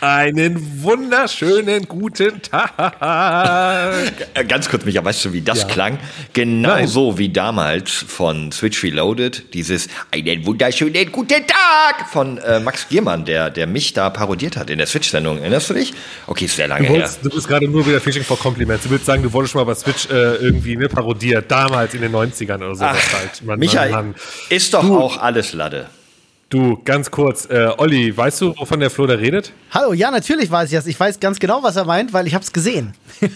Einen wunderschönen guten Tag. Äh, Ganz kurz, Micha, weißt du, wie das klang? Genauso wie damals von Switch Reloaded, dieses Einen wunderschönen guten Tag von äh, Max Giermann, der, der mich da parodiert hat in der Switch-Sendung. Erinnerst du dich? Okay, ist sehr lange Du, her. wolltest, du bist gerade nur wieder Fishing for Compliments. Du willst sagen, du wurdest schon mal bei Switch äh, irgendwie ne, parodiert, damals in den 90ern oder sowas halt. Michael, ist doch auch alles Lade. Du, ganz kurz, äh, Olli, weißt du, wovon der Flo da redet? Hallo, ja, natürlich weiß ich das. Ich weiß ganz genau, was er meint, weil ich habe es gesehen. Hä?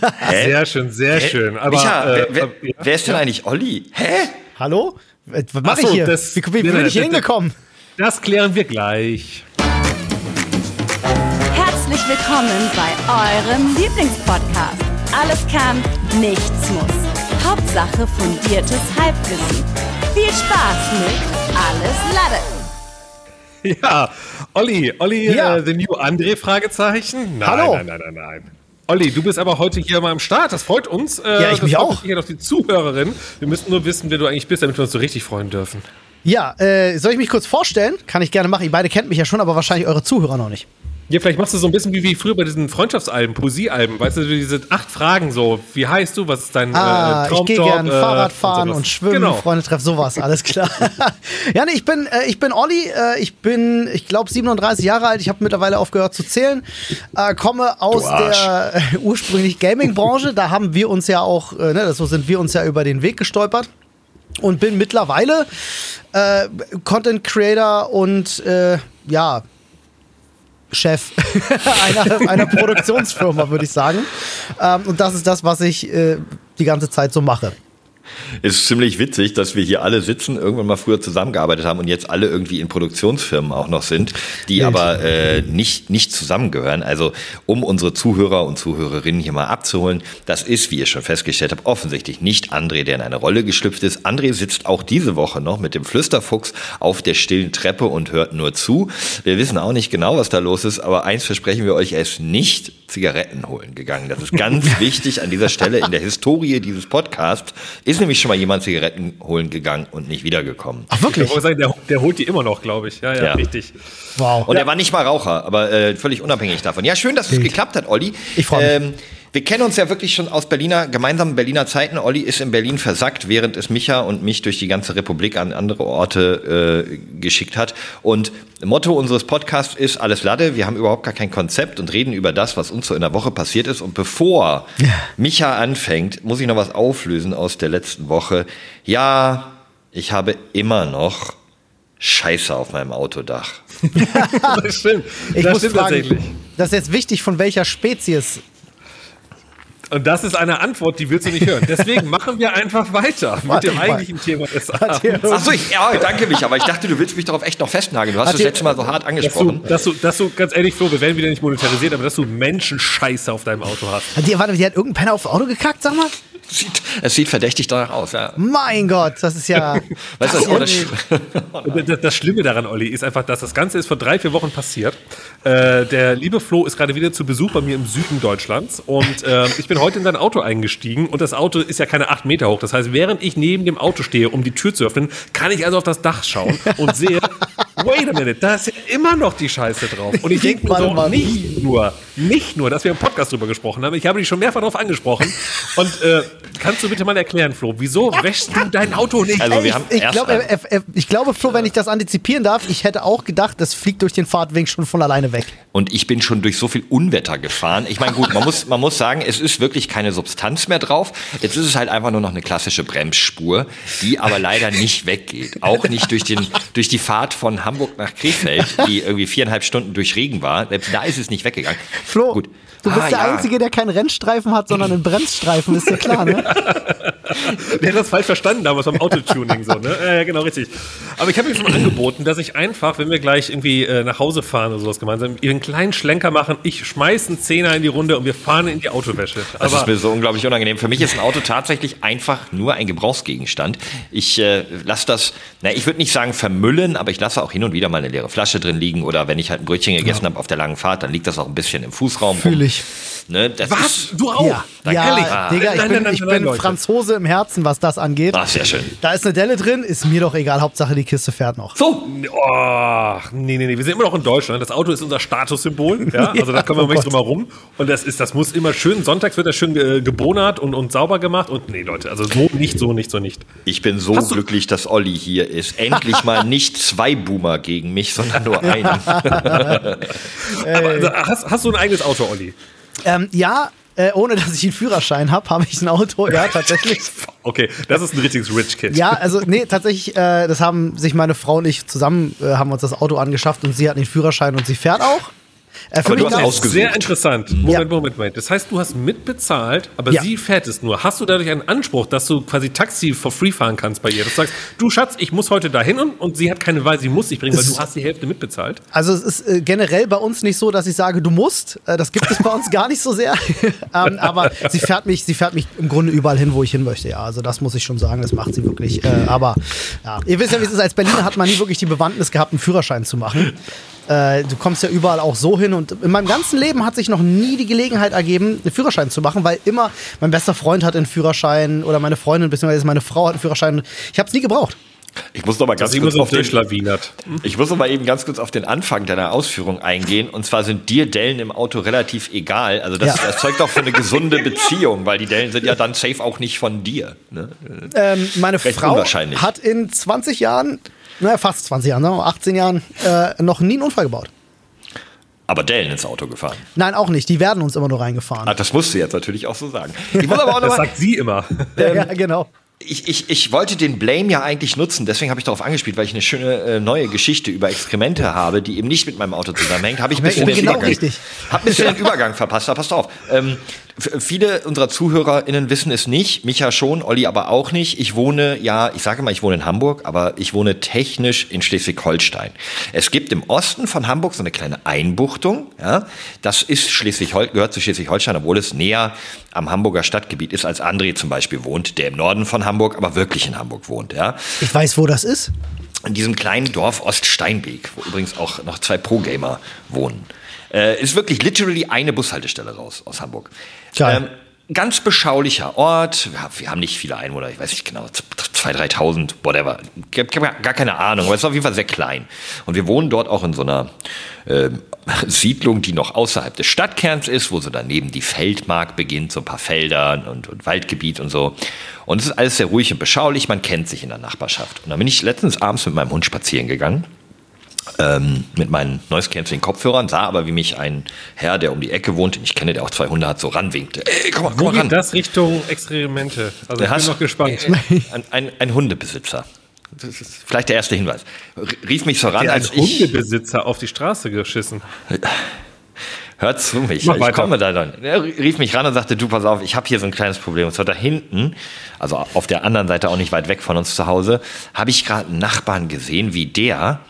Sehr schön, sehr schön. Aber, Micha, äh, wer, wer, äh, wer ist denn eigentlich Olli? Hä? Hallo? Äh, Was Ach mache so, ich hier? das- wie wie, bin ich hier das- hingekommen? Das klären wir gleich. Herzlich willkommen bei eurem Lieblingspodcast. Alles kann, nichts muss. Hauptsache fundiertes Halbwissen. Viel Spaß mit Alles Lade. Ja, Olli, Olli, Ja. äh, the new André, Fragezeichen? Nein, Hallo. nein, nein, nein, nein. Olli, du bist aber heute hier mal am Start. Das freut uns. Äh, Ja, ich mich auch. Hier noch die Zuhörerin. Wir müssen nur wissen, wer du eigentlich bist, damit wir uns so richtig freuen dürfen. Ja, äh, soll ich mich kurz vorstellen? Kann ich gerne machen. Ihr beide kennt mich ja schon, aber wahrscheinlich eure Zuhörer noch nicht. Ja, vielleicht machst du so ein bisschen wie, wie früher bei diesen Freundschaftsalben, Poesiealben. Weißt du, diese acht Fragen so. Wie heißt du? Was ist dein Ah, äh, ich Traumjob? gehe gern äh, Fahrrad fahren sowas. und, schwimmen, Genau. Freunde treffen, sowas, alles klar. ja, nee, ich bin, äh, ich bin Olli, äh, ich bin, ich glaube, 37 Jahre alt, ich habe mittlerweile aufgehört zu zählen, äh, komme aus der äh, ursprünglich Gaming-Branche, da haben wir uns ja auch, äh, ne, so sind wir uns ja über den Weg gestolpert und bin mittlerweile äh, Content Creator und äh, ja, Chef einer, einer Produktionsfirma, würde ich sagen. Ähm, und das ist das, was ich äh, die ganze Zeit so mache. Ist ziemlich witzig, dass wir hier alle sitzen, irgendwann mal früher zusammengearbeitet haben und jetzt alle irgendwie in Produktionsfirmen auch noch sind, die Wild. aber äh, nicht, nicht zusammengehören. Also um unsere Zuhörer und Zuhörerinnen hier mal abzuholen, das ist, wie ihr schon festgestellt habt, offensichtlich nicht André, der in eine Rolle geschlüpft ist. André sitzt auch diese Woche noch mit dem Flüsterfuchs auf der stillen Treppe und hört nur zu. Wir wissen auch nicht genau, was da los ist, aber eins versprechen wir euch, er ist nicht Zigaretten holen gegangen. Das ist ganz wichtig an dieser Stelle in der Historie dieses Podcasts. Ist nämlich schon mal jemand Zigaretten holen gegangen und nicht wiedergekommen. Ach, Ich wirklich? wollte sagen, der, der holt die immer noch, glaube ich. Ja, ja, Ja. richtig. Wow. Und er war nicht mal Raucher, aber äh, völlig unabhängig davon. Ja, schön, dass es geklappt hat, Olli. Ich freu mich. Ähm, wir kennen uns ja wirklich schon aus Berliner, gemeinsamen Berliner Zeiten. Olli ist in Berlin versackt, während es Micha und mich durch die ganze Republik an andere Orte äh, geschickt hat. Und Motto unseres Podcasts ist alles Lade. Wir haben überhaupt gar kein Konzept und reden über das, was uns so in der Woche passiert ist. Und bevor Micha anfängt, muss ich noch was auflösen aus der letzten Woche. Ja, ich habe immer noch Scheiße auf meinem Autodach. Das stimmt. Ich das muss stimmt fragen, tatsächlich. das ist jetzt wichtig, von welcher Spezies. Und das ist eine Antwort, die willst du nicht hören. Deswegen machen wir einfach weiter mit Warte dem mal. eigentlichen Thema des Abends. hier Ach so, ich, ja, danke mich, aber ich dachte, du willst mich darauf echt noch festnageln. Du hast Hat das letzte Mal so hart Dass du, angesprochen. dass, du, dass du, ganz ehrlich, Flo, wir werden wieder nicht monetarisiert, aber dass du Menschenscheiße auf deinem Auto hast. Hat die, warte, die hat irgendein Penner aufs Auto gekackt, sag mal? Sieht, es sieht verdächtig danach aus, ja. Mein Gott, das ist ja. Weißt du, das, das, Und Das, das Schlimme daran, Olli, ist einfach, dass das Ganze ist vor drei, vier Wochen passiert. Äh, der liebe Flo ist gerade wieder zu Besuch bei mir im Süden Deutschlands und äh, ich bin heute in sein Auto eingestiegen und das Auto ist ja keine acht Meter hoch. Das heißt, während ich neben dem Auto stehe, um die Tür zu öffnen, kann ich also auf das Dach schauen und sehe, wait a minute, da ist ja immer noch die Scheiße drauf. Und ich denke mir so, mal. nicht nur, nicht nur, dass wir im Podcast drüber gesprochen haben, ich habe dich schon mehrfach darauf angesprochen und äh, kannst du bitte mal erklären, Flo, wieso wäschst du dein Auto nicht? Also wir ich, haben ich, erst glaub, er, er, er, ich glaube, Flo, wenn ich das antizipieren darf, ich hätte auch gedacht, das fliegt durch den Fahrtweg schon von alleine weg. und ich bin schon durch so viel Unwetter gefahren. Ich meine, gut, man muss, man muss sagen, es ist wirklich keine Substanz mehr drauf. Jetzt ist es halt einfach nur noch eine klassische Bremsspur, die aber leider nicht weggeht. Auch nicht durch, den, durch die Fahrt von Hamburg nach Krefeld, die irgendwie viereinhalb Stunden durch Regen war. Selbst da ist es nicht weggegangen. Flo, Gut. du bist Ah, der ja. Einzige, der keinen Rennstreifen hat, sondern einen Bremsstreifen, ist ja klar, ne? Der hat das falsch verstanden damals beim Autotuning so, ne? Ja, genau, richtig. Aber ich habe ihm schon angeboten, dass ich einfach, wenn wir gleich irgendwie äh, nach Hause fahren oder sowas gemeinsam, einen kleinen Schlenker machen, ich schmeiß einen Zehner in die Runde und wir fahren in die Autowäsche. Das ist Aber mir so unglaublich unangenehm. Für mich ist ein Auto tatsächlich einfach nur ein Gebrauchsgegenstand. Ich äh, lasse das, na, ich würde nicht sagen vermüllen, aber ich lasse auch hin und wieder mal eine leere Flasche drin liegen oder wenn ich halt ein Brötchen gegessen habe auf der langen Fahrt, dann liegt das auch ein bisschen im Fußraum. Fühl ich. Ne, das was? Ist, Du auch? Ja, ja, ehrlich. ja, Digga, ich Nein, bin, nein, nein, ich bin. Franzose im Herzen, was das angeht. Ach, sehr schön. Da ist eine Delle drin, ist mir doch egal. Hauptsache, die Kiste fährt noch. So, Oh, nee, nee, nee. Wir sind immer noch in Deutschland. Das Auto ist unser Statussymbol. Ja, also da kommen wir oh nicht drum herum. Und das ist, das muss immer schön, sonntags wird das schön äh, gebonert und, und sauber gemacht. Und nee, Leute, also so nicht, so nicht, so nicht. ich bin so Hast du- glücklich, dass Olli hier ist. Endlich mal nicht zwei Boomer gegen mich, sondern nur einen. Aber also, hast, hast du ein eigenes Auto, Olli? Ähm, ja, äh, ohne dass ich einen Führerschein habe, habe ich ein Auto. Ja, tatsächlich. Okay, das ist ein richtiges Rich Kid. Ja, also nee, tatsächlich, äh, das haben sich meine Frau und ich zusammen, äh, haben uns das Auto angeschafft und sie hat den Führerschein und sie fährt auch. Äh, Aber du hast ausgesucht. Sehr interessant. Moment, Ja. Moment, Moment. Das heißt, du hast mitbezahlt, aber Ja. sie fährt es nur. Hast du dadurch einen Anspruch, dass du quasi Taxi for free fahren kannst bei ihr? Dass du sagst, du Schatz, ich muss heute dahin und, und sie hat keine Wahl, sie muss dich bringen, weil Es- du hast die Hälfte mitbezahlt. Also es ist äh, generell bei uns nicht so, dass ich sage, du musst. Äh, das gibt es bei uns gar nicht so sehr. ähm, aber sie fährt mich, sie fährt mich im Grunde überall hin, wo ich hin möchte. Ja, also das muss ich schon sagen, das macht sie wirklich. Äh, aber ja, ihr wisst ja, wie es ist. Als Berliner hat man nie wirklich die Bewandtnis gehabt, einen Führerschein zu machen. Äh, du kommst ja überall auch so hin und in meinem ganzen Leben hat sich noch nie die Gelegenheit ergeben, einen Führerschein zu machen, weil immer mein bester Freund hat einen Führerschein oder meine Freundin bzw. meine Frau hat einen Führerschein. Ich habe es nie gebraucht. Ich muss noch mal ganz immer kurz so auf den, ich muss noch mal eben ganz kurz auf den Anfang deiner Ausführung eingehen. Und zwar sind dir Dellen im Auto relativ egal. Also das, Ja. das zeugt auch für eine gesunde Beziehung, weil die Dellen sind ja dann safe auch nicht von dir. Ne? Ähm, meine Recht Frau hat in 20 Jahren, naja, fast 20 Jahren, sagen wir mal, 18 Jahren, äh, noch nie einen Unfall gebaut. Aber Dellen ins Auto gefahren. Nein, auch nicht. Die werden uns immer nur reingefahren. Ah, das musst du jetzt natürlich auch so sagen. Ich muss aber auch noch Das mal, sagt sie immer. ja, genau. Ich, ich, ich wollte den Blame ja eigentlich nutzen, deswegen habe ich darauf angespielt, weil ich eine schöne äh, neue Geschichte über Exkremente habe, die eben nicht mit meinem Auto zusammenhängt. Habe ich ein bisschen Aber den genau Übergang. Hab ein bisschen den Übergang verpasst, aber passt auf. Ähm, viele unserer ZuhörerInnen wissen es nicht, Micha schon, Olli aber auch nicht. Ich wohne, ja, ich sage mal, ich wohne in Hamburg, aber ich wohne technisch in Schleswig-Holstein. Es gibt im Osten von Hamburg so eine kleine Einbuchtung, ja. Das ist Schleswig-Hol gehört zu Schleswig-Holstein, obwohl es näher am Hamburger Stadtgebiet ist, als André zum Beispiel wohnt, der im Norden von Hamburg, aber wirklich in Hamburg wohnt, ja. Ich weiß, wo das ist. In diesem kleinen Dorf Oststeinbeek, wo übrigens auch noch zwei Pro-Gamer wohnen. Äh, ist wirklich literally eine Bushaltestelle raus aus Hamburg. Ähm, ganz beschaulicher Ort. Wir haben, nicht viele Einwohner, ich weiß nicht genau, 2.000, 3.000, whatever. Gar keine Ahnung, aber es ist auf jeden Fall sehr klein. Und wir wohnen dort auch in so einer ähm, Siedlung, die noch außerhalb des Stadtkerns ist, wo so daneben die Feldmark beginnt, so ein paar Felder und, und Waldgebiet und so. Und es ist alles sehr ruhig und beschaulich, man kennt sich in der Nachbarschaft. Und dann bin ich letztens abends mit meinem Hund spazieren gegangen ähm, mit meinen Noise Cancelling Kopfhörern, sah aber, wie mich ein Herr, der um die Ecke wohnt, den ich kenne, der auch zwei Hunde hat, so ranwinkte. Ey, komm mal, Wo komm mal ran. das Richtung Experimente? Also ich Der bin hat- noch gespannt. Ein, ein, ein Hundebesitzer. Das ist vielleicht der erste Hinweis. Rief mich so ran, als ich. Hundebesitzer auf die Straße geschissen. Hör zu mich, Mach ich weiter. komme da dann. Er rief mich ran und sagte, du, pass auf, ich habe hier so ein kleines Problem. Und zwar da hinten, also auf der anderen Seite auch nicht weit weg von uns zu Hause, habe ich gerade einen Nachbarn gesehen, wie der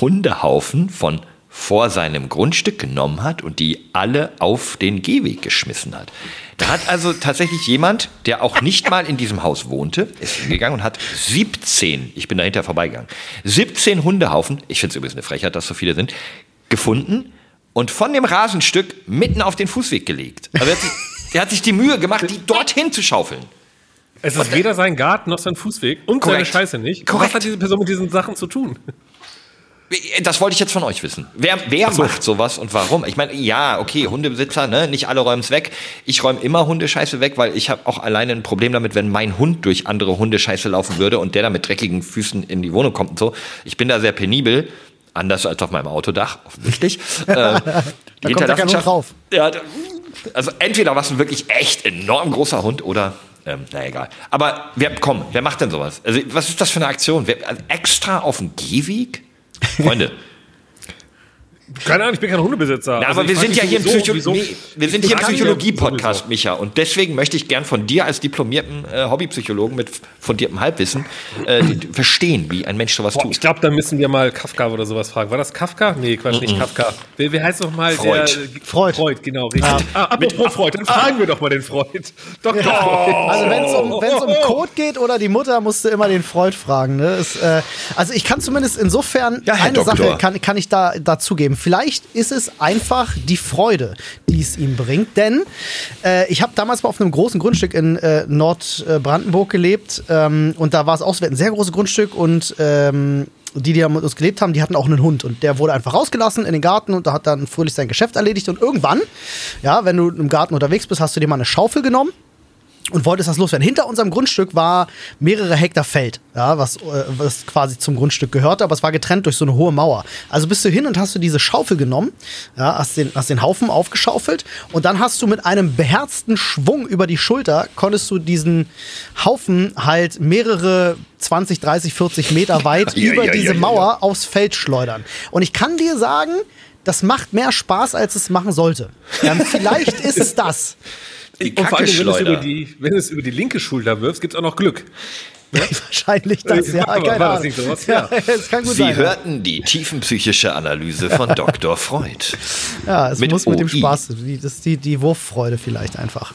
Hundehaufen von vor seinem Grundstück genommen hat und die alle auf den Gehweg geschmissen hat. Da hat also tatsächlich jemand, der auch nicht mal in diesem Haus wohnte, ist hingegangen und hat 17, ich bin dahinter vorbeigegangen, 17 Hundehaufen, ich finde es übrigens eine Frechheit, dass so viele sind, gefunden und von dem Rasenstück mitten auf den Fußweg gelegt. Also er hat sich, der hat sich die Mühe gemacht, die dorthin zu schaufeln. Es ist weder sein Garten noch sein Fußweg und Korrekt. seine Scheiße nicht. Korrekt. Was hat diese Person mit diesen Sachen zu tun? Das wollte ich jetzt von euch wissen. Wer, wer macht sowas und warum? Ich meine, ja, okay, Hundebesitzer, ne, nicht alle räumen es weg. Ich räume immer Hundescheiße weg, weil ich habe auch alleine ein Problem damit, wenn mein Hund durch andere Hundescheiße laufen würde und der dann mit dreckigen Füßen in die Wohnung kommt und so. Ich bin da sehr penibel, anders als auf meinem Autodach, offensichtlich. äh, die Da Hinterlassenschaft- drauf. Ja, da- also entweder war es ein wirklich echt enorm großer Hund oder ähm, na egal. Aber wer, komm, wer macht denn sowas? Also, was ist das für eine Aktion? Wer, also extra auf dem Gehweg? Freunde, Keine Ahnung, ich bin kein Hundebesitzer. na, Also aber ich wir sind ja wieso- nee, wir sind Ich hier im Psychologie-Podcast. Micha. Und deswegen möchte ich gern von dir als diplomierten äh, Hobbypsychologen mit fundiertem Halbwissen äh, verstehen, wie ein Mensch sowas Boah, tut. ich glaube, da müssen wir mal Kafka oder sowas fragen. War das Kafka? Nee, Quatsch, nicht Kafka. Wer, wer heißt noch mal Freud. der? Freud. Freud, genau, richtig. Ah, apropos Freud, dann fragen wir doch mal den Freud. Dr. Freud. Also wenn es um, wenn's um Code geht oder die Mutter, musst du immer den Freud fragen. Ne? Es, äh, also ich kann zumindest insofern Ja, eine Doktor. Sache kann, kann ich da dazugeben. Vielleicht vielleicht ist es einfach die Freude, die es ihm bringt. Denn äh, ich habe damals mal auf einem großen Grundstück in äh, Nordbrandenburg gelebt ähm, und da war es auch ein sehr großes Grundstück und ähm, die, die da mit uns gelebt haben, die hatten auch einen Hund und der wurde einfach rausgelassen in den Garten und da hat dann fröhlich sein Geschäft erledigt und irgendwann, ja, wenn du im Garten unterwegs bist, hast du dir mal eine Schaufel genommen und wolltest das loswerden. Hinter unserem Grundstück war mehrere Hektar Feld, ja, was, äh, was quasi zum Grundstück gehörte, aber es war getrennt durch so eine hohe Mauer. Also bist du hin und hast du diese Schaufel genommen, ja, hast den, hast den Haufen aufgeschaufelt und dann hast du mit einem beherzten Schwung über die Schulter, konntest du diesen Haufen halt mehrere 20, 30, 40 Meter weit Ja, über ja, diese Mauer aufs Feld schleudern. Und ich kann dir sagen, das macht mehr Spaß, als es machen sollte. Ähm, vielleicht ist es das. Die Und vor allem, wenn du es über die, wenn du es über die linke Schulter wirfst, gibt es auch noch Glück. Wahrscheinlich das, ja. War- war Keine das Ahnung. nicht sowas? Ja, Ja. es kann gut Sie sein. ja. hörten die tiefenpsychische Analyse von Dr. Freud. Ja, es mit muss mit dem. Spaß, die, das ist die, die Wurffreude vielleicht einfach.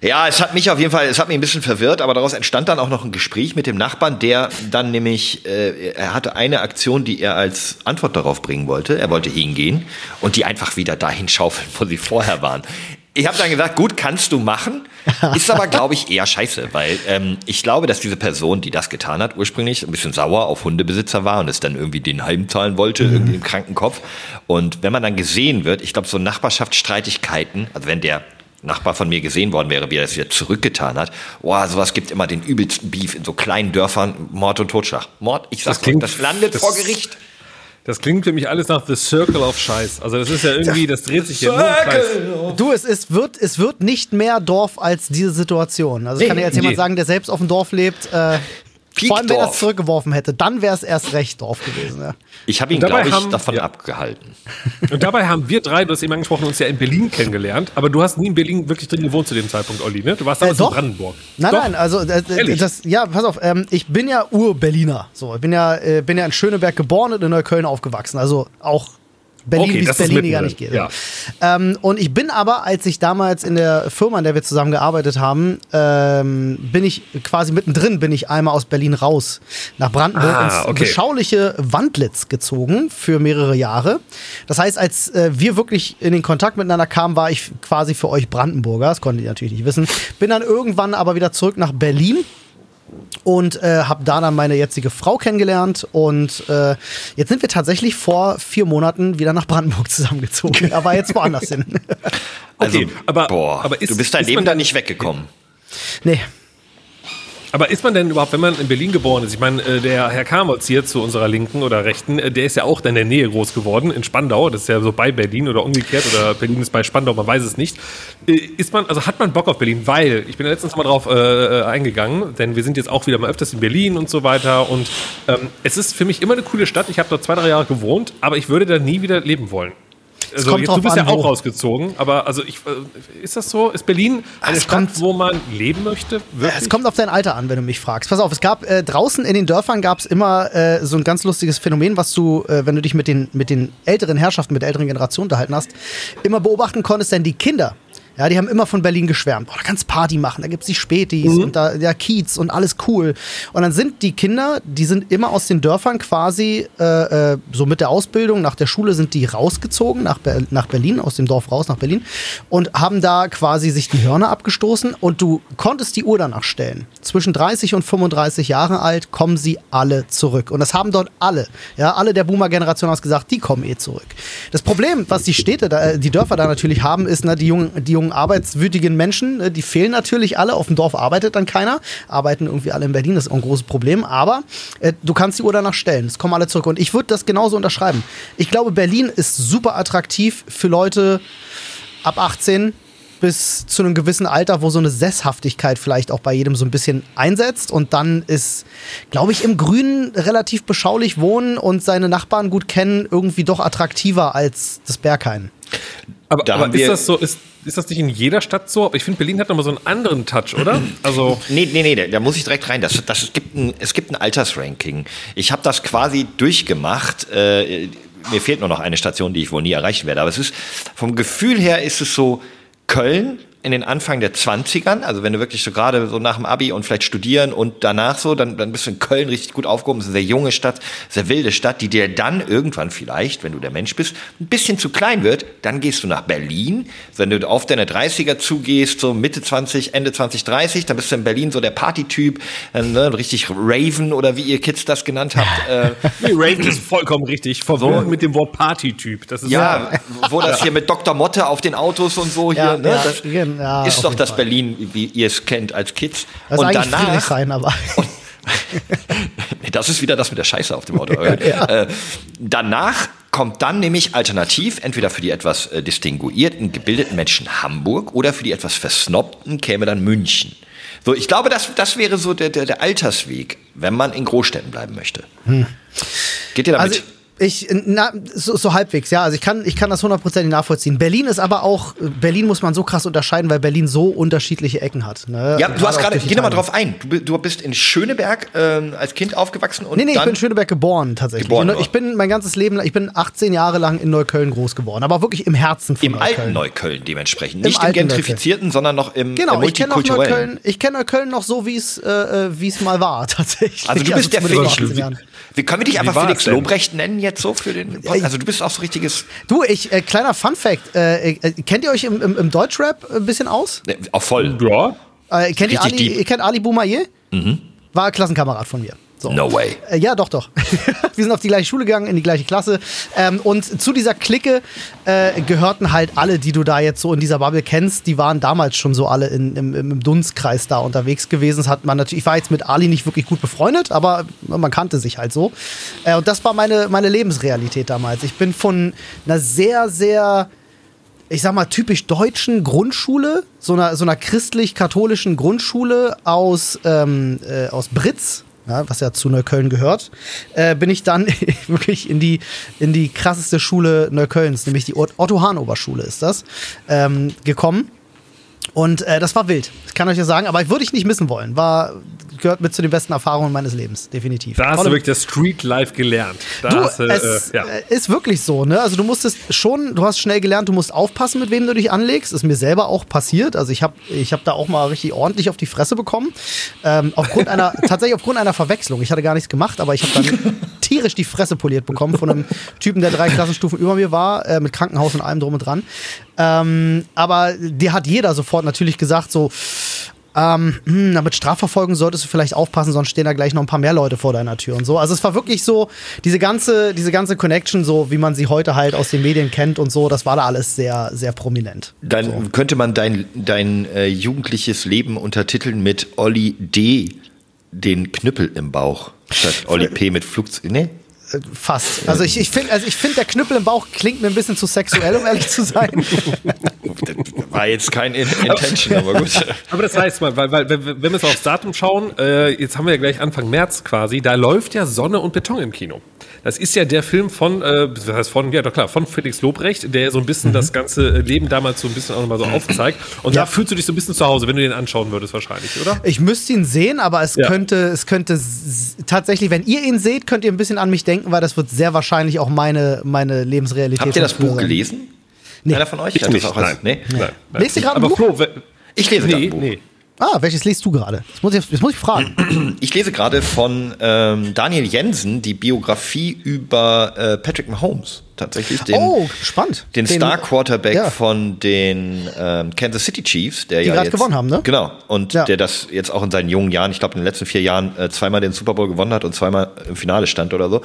Ja, es hat mich auf jeden Fall, es hat mich ein bisschen verwirrt, aber daraus entstand dann auch noch ein Gespräch mit dem Nachbarn, der dann nämlich, äh, er hatte eine Aktion, die er als Antwort darauf bringen wollte. Er wollte hingehen und die einfach wieder dahin schaufeln, wo sie vorher waren. Ich habe dann gesagt, gut, kannst du machen, ist aber, glaube ich, eher scheiße, weil ähm, ich glaube, dass diese Person, die das getan hat, ursprünglich ein bisschen sauer auf Hundebesitzer war und es dann irgendwie den heimzahlen wollte, irgendwie im kranken Kopf. Und wenn man dann gesehen wird, ich glaube, so Nachbarschaftsstreitigkeiten, also wenn der Nachbar von mir gesehen worden wäre, wie er das wieder zurückgetan hat. Boah, sowas gibt immer den übelsten Beef in so kleinen Dörfern, Mord und Totschlag. Mord, ich sag Das das landet das- vor Gericht. Das klingt für mich alles nach The Circle of Scheiß. Also das ist ja irgendwie, das dreht sich ja nur im Kreis. Du, es, es, wird, es wird nicht mehr Dorf als diese Situation. Also ich kann dir jetzt jemand nee. sagen, der selbst auf dem Dorf lebt, äh, vor allem wenn er es zurückgeworfen hätte, dann wäre es erst recht Dorf gewesen. Ja. Ich habe ihn, glaube ich, haben- davon ja. abgehalten. Und dabei haben wir drei, du hast eben angesprochen, uns ja in Berlin kennengelernt. Aber du hast nie in Berlin wirklich drin gewohnt zu dem Zeitpunkt, Olli, ne? Du warst damals doch. in Brandenburg. Nein, Doch? nein, also äh, Ehrlich? das, ja, pass auf, ähm, ich bin ja Ur-Berliner. So, ich bin ja, äh, bin ja in Schöneberg geboren und in Neukölln aufgewachsen. Also auch Berlin, Okay, wie es Berlin gar nicht geht. ja. Ähm, und ich bin aber, als ich damals in der Firma, in der wir zusammen gearbeitet haben, ähm, bin ich quasi mittendrin, bin ich einmal aus Berlin raus nach Brandenburg Ah, ins okay. beschauliche Wandlitz gezogen für mehrere Jahre. Das heißt, als äh, wir wirklich in den Kontakt miteinander kamen, war ich quasi für euch Brandenburger. Das konntet ihr natürlich nicht wissen. Bin dann irgendwann aber wieder zurück nach Berlin und äh, habe da dann meine jetzige Frau kennengelernt und äh, jetzt sind wir tatsächlich vor vier Monaten wieder nach Brandenburg zusammengezogen, aber jetzt woanders hin. Also, Okay, aber- boah, aber ist- du bist dein ist Leben da nicht weggekommen. nee, Aber ist man denn überhaupt, wenn man in Berlin geboren ist? Ich meine, äh, der Herr Kamotz hier zu unserer Linken oder Rechten, äh, der ist ja auch in der Nähe groß geworden, in Spandau. Das ist ja so bei Berlin oder umgekehrt oder Berlin ist bei Spandau, man weiß es nicht. Äh, Ist man, also hat man Bock auf Berlin? Weil, ich bin ja letztens mal drauf äh, eingegangen, denn wir sind jetzt auch wieder mal öfters in Berlin und so weiter. Und ähm, es ist für mich immer eine coole Stadt. Ich habe dort zwei, drei Jahre gewohnt, aber ich würde da nie wieder leben wollen. Also kommt jetzt, du bist an, ja auch rausgezogen, aber also ich, äh, ist das so? Ist Berlin eine Es Stadt, kommt- wo man leben möchte? Wirklich? Es kommt auf dein Alter an, wenn du mich fragst. Pass auf, es gab äh, draußen in den Dörfern gab es immer äh, so ein ganz lustiges Phänomen, was du, äh, wenn du dich mit den, mit den älteren Herrschaften, mit der älteren Generation unterhalten hast, immer beobachten konntest, denn die Kinder, ja, die haben immer von Berlin geschwärmt. Boah, da kannst Party machen, da gibt's die Spätis und da der Kiez und alles cool. Und dann sind die Kinder, die sind immer aus den Dörfern quasi, äh, äh, so mit der Ausbildung, nach der Schule sind die rausgezogen nach, Ber nach Berlin, aus dem Dorf raus nach Berlin und haben da quasi sich die Hörner abgestoßen und du konntest die Uhr danach stellen. Zwischen 30 und 35 Jahre alt kommen sie alle zurück. Und das haben dort alle. Ja, alle der Boomer-Generation haben gesagt, die kommen eh zurück. Das Problem, was die Städte, da, äh, die Dörfer da natürlich haben, ist, ne, die jungen, die jungen arbeitswütigen Menschen, ne, die fehlen natürlich alle. Auf dem Dorf arbeitet dann keiner. Arbeiten irgendwie alle in Berlin, das ist auch ein großes Problem. Aber äh, du kannst die Uhr danach stellen. Es kommen alle zurück. Und ich würde das genauso unterschreiben. Ich glaube, Berlin ist super attraktiv für Leute ab 18 bis zu einem gewissen Alter, wo so eine Sesshaftigkeit vielleicht auch bei jedem so ein bisschen einsetzt. Und dann ist, glaube ich, im Grünen relativ beschaulich wohnen und seine Nachbarn gut kennen, irgendwie doch attraktiver als das Berghain. Aber, Da aber ist das so, ist, ist das nicht in jeder Stadt so? Aber ich finde, Berlin hat nochmal so einen anderen Touch, oder? Also, Nee, nee, nee, da- da muss ich direkt rein. Das, das, es, gibt ein, es gibt ein Altersranking. Ich habe das quasi durchgemacht. Äh, mir fehlt nur noch eine Station, die ich wohl nie erreichen werde. Aber es ist, vom Gefühl her ist es so, Köln in den Anfang der 20ern, also wenn du wirklich so gerade so nach dem Abi und vielleicht studieren und danach so, dann, dann bist du in Köln richtig gut aufgehoben. Es ist eine sehr junge Stadt, sehr wilde Stadt, die dir dann irgendwann vielleicht, wenn du der Mensch bist, ein bisschen zu klein wird. Dann gehst du nach Berlin. Wenn du auf deine 30er zugehst, so Mitte 20, Ende 20, 30, dann bist du in Berlin so der Partytyp, äh, ne, richtig Raven oder wie ihr Kids das genannt habt. Äh, nee, Raven ist vollkommen richtig. Verbunden so. mit dem Wort Partytyp. Das ist ja, so. wo das hier mit Dr. Motte auf den Autos und so hier, ja, ne? Ja, das, ja, ist doch das Fall. Berlin, wie ihr es kennt als Kids. Das und danach. Sein, aber. Das ist wieder das mit der Scheiße auf dem Auto. ja. äh, danach kommt dann nämlich alternativ, entweder für die etwas äh, distinguierten, gebildeten Menschen Hamburg oder für die etwas versnobten käme dann München. So, ich glaube, das, das wäre so der, der, der Altersweg, wenn man in Großstädten bleiben möchte. Hm. Geht ihr damit? Also, ich, na, so, so, halbwegs, ja. Also ich kann, ich kann das hundertprozentig nachvollziehen. Berlin ist aber auch, Berlin muss man so krass unterscheiden, weil Berlin so unterschiedliche Ecken hat. Ne? Ja, du hast gerade, geh mal drauf ein. Du, du bist in Schöneberg äh, als Kind aufgewachsen und Nee, nee, ich bin in Schöneberg geboren tatsächlich. Geboren, ich bin mein ganzes Leben, ich bin 18 Jahre lang in Neukölln groß geworden, aber wirklich im Herzen von Im Neukölln. alten Neukölln dementsprechend. Nicht im, im gentrifizierten, sondern noch im Genau, ich kenne Neukölln, ich kenne Neukölln noch so, wie es äh, äh es mal war, tatsächlich. Also du bist also der Felix. Wie, können wir dich einfach Felix Lobrecht nennen jetzt so für den also du bist auch so richtiges. Du, ich, äh, kleiner Fun Fact, äh, äh, kennt ihr euch im, im, im Deutschrap ein bisschen aus? Ne, auch voll. Ja. Äh, kennt ihr Ali, ihr kennt Ali Boumaier? Mhm. War Klassenkamerad von mir. So. No way. Äh, ja, doch, doch. wir sind auf die gleiche Schule gegangen, in die gleiche Klasse. Ähm, und zu dieser Clique äh, gehörten halt alle, die du da jetzt so in dieser Bubble kennst, die waren damals schon so alle in, im, im Dunstkreis da unterwegs gewesen. Das hat man natürlich, ich war jetzt mit Ali nicht wirklich gut befreundet, aber man kannte sich halt so. Äh, und das war meine, meine Lebensrealität damals. Ich bin von einer sehr, sehr ich sag mal, typisch deutschen Grundschule, so einer, so einer christlich-katholischen Grundschule aus, ähm, äh, aus Britz, ja, was ja zu Neukölln gehört, äh, bin ich dann wirklich in die, in die krasseste Schule Neuköllns, nämlich die Otto-Hahn-Oberschule ist das, ähm, gekommen. Und äh, das war wild, ich kann euch ja sagen, aber würde ich nicht missen wollen. War, gehört mit zu den besten Erfahrungen meines Lebens, definitiv. Da hast Tolle du wirklich das Street Life gelernt. Da du, hast, äh, es äh, ja. ist wirklich so, ne? Also du musstest schon, du hast schnell gelernt, du musst aufpassen, mit wem du dich anlegst. Ist mir selber auch passiert. Also ich habe ich hab da auch mal richtig ordentlich auf die Fresse bekommen. Ähm, aufgrund einer, tatsächlich aufgrund einer Verwechslung. Ich hatte gar nichts gemacht, aber ich habe dann tierisch die Fresse poliert bekommen von einem Typen, der drei Klassenstufen über mir war, äh, mit Krankenhaus und allem drum und dran. Ähm, aber dir hat jeder sofort natürlich gesagt, so, ähm, hm, mit Strafverfolgung solltest du vielleicht aufpassen, sonst stehen da gleich noch ein paar mehr Leute vor deiner Tür und so. Also es war wirklich so, diese ganze, diese ganze Connection, so wie man sie heute halt aus den Medien kennt und so, das war da alles sehr, sehr prominent. Dann so. könnte man dein, dein äh, jugendliches Leben untertiteln mit Olli D. den Knüppel im Bauch. Statt Olli P. mit Flugzeug. Nee? Fast. Also ich, ich finde, also ich der Knüppel im Bauch klingt mir ein bisschen zu sexuell, um ehrlich zu sein. War jetzt kein Intention, aber gut. Aber das heißt mal, weil, weil wenn wir jetzt aufs Datum schauen, äh, jetzt haben wir ja gleich Anfang März quasi, da läuft ja Sonne und Beton im Kino. Das ist ja der Film von, äh, das heißt von, ja doch klar, von Felix Lobrecht, der so ein bisschen mhm. das ganze Leben damals so ein bisschen auch nochmal so aufzeigt. Und ja. da fühlst du dich so ein bisschen zu Hause, wenn du den anschauen würdest wahrscheinlich, oder? Ich müsste ihn sehen, aber es ja. könnte, es könnte tatsächlich, wenn ihr ihn seht, könnt ihr ein bisschen an mich denken, weil das wird sehr wahrscheinlich auch meine, meine Lebensrealität Habt ihr das Buch sein. gelesen? Nee. Einer von euch? Ich nicht, auch nein. Nee? Nein. nein. Lest ihr gerade Buch? Flo, ich lese nee, ein Buch. Nee. Ah, welches liest du gerade? Das muss ich, das muss ich fragen. Ich lese gerade von ähm, Daniel Jensen die Biografie über äh, Patrick Mahomes. Tatsächlich. Den, oh, spannend. Den, den Star Quarterback ja. von den ähm, Kansas City Chiefs, der die ja gerade gewonnen haben, ne? Genau. Und ja. der das jetzt auch in seinen jungen Jahren, ich glaube in den letzten vier Jahren, äh, zweimal den Super Bowl gewonnen hat und zweimal im Finale stand oder so.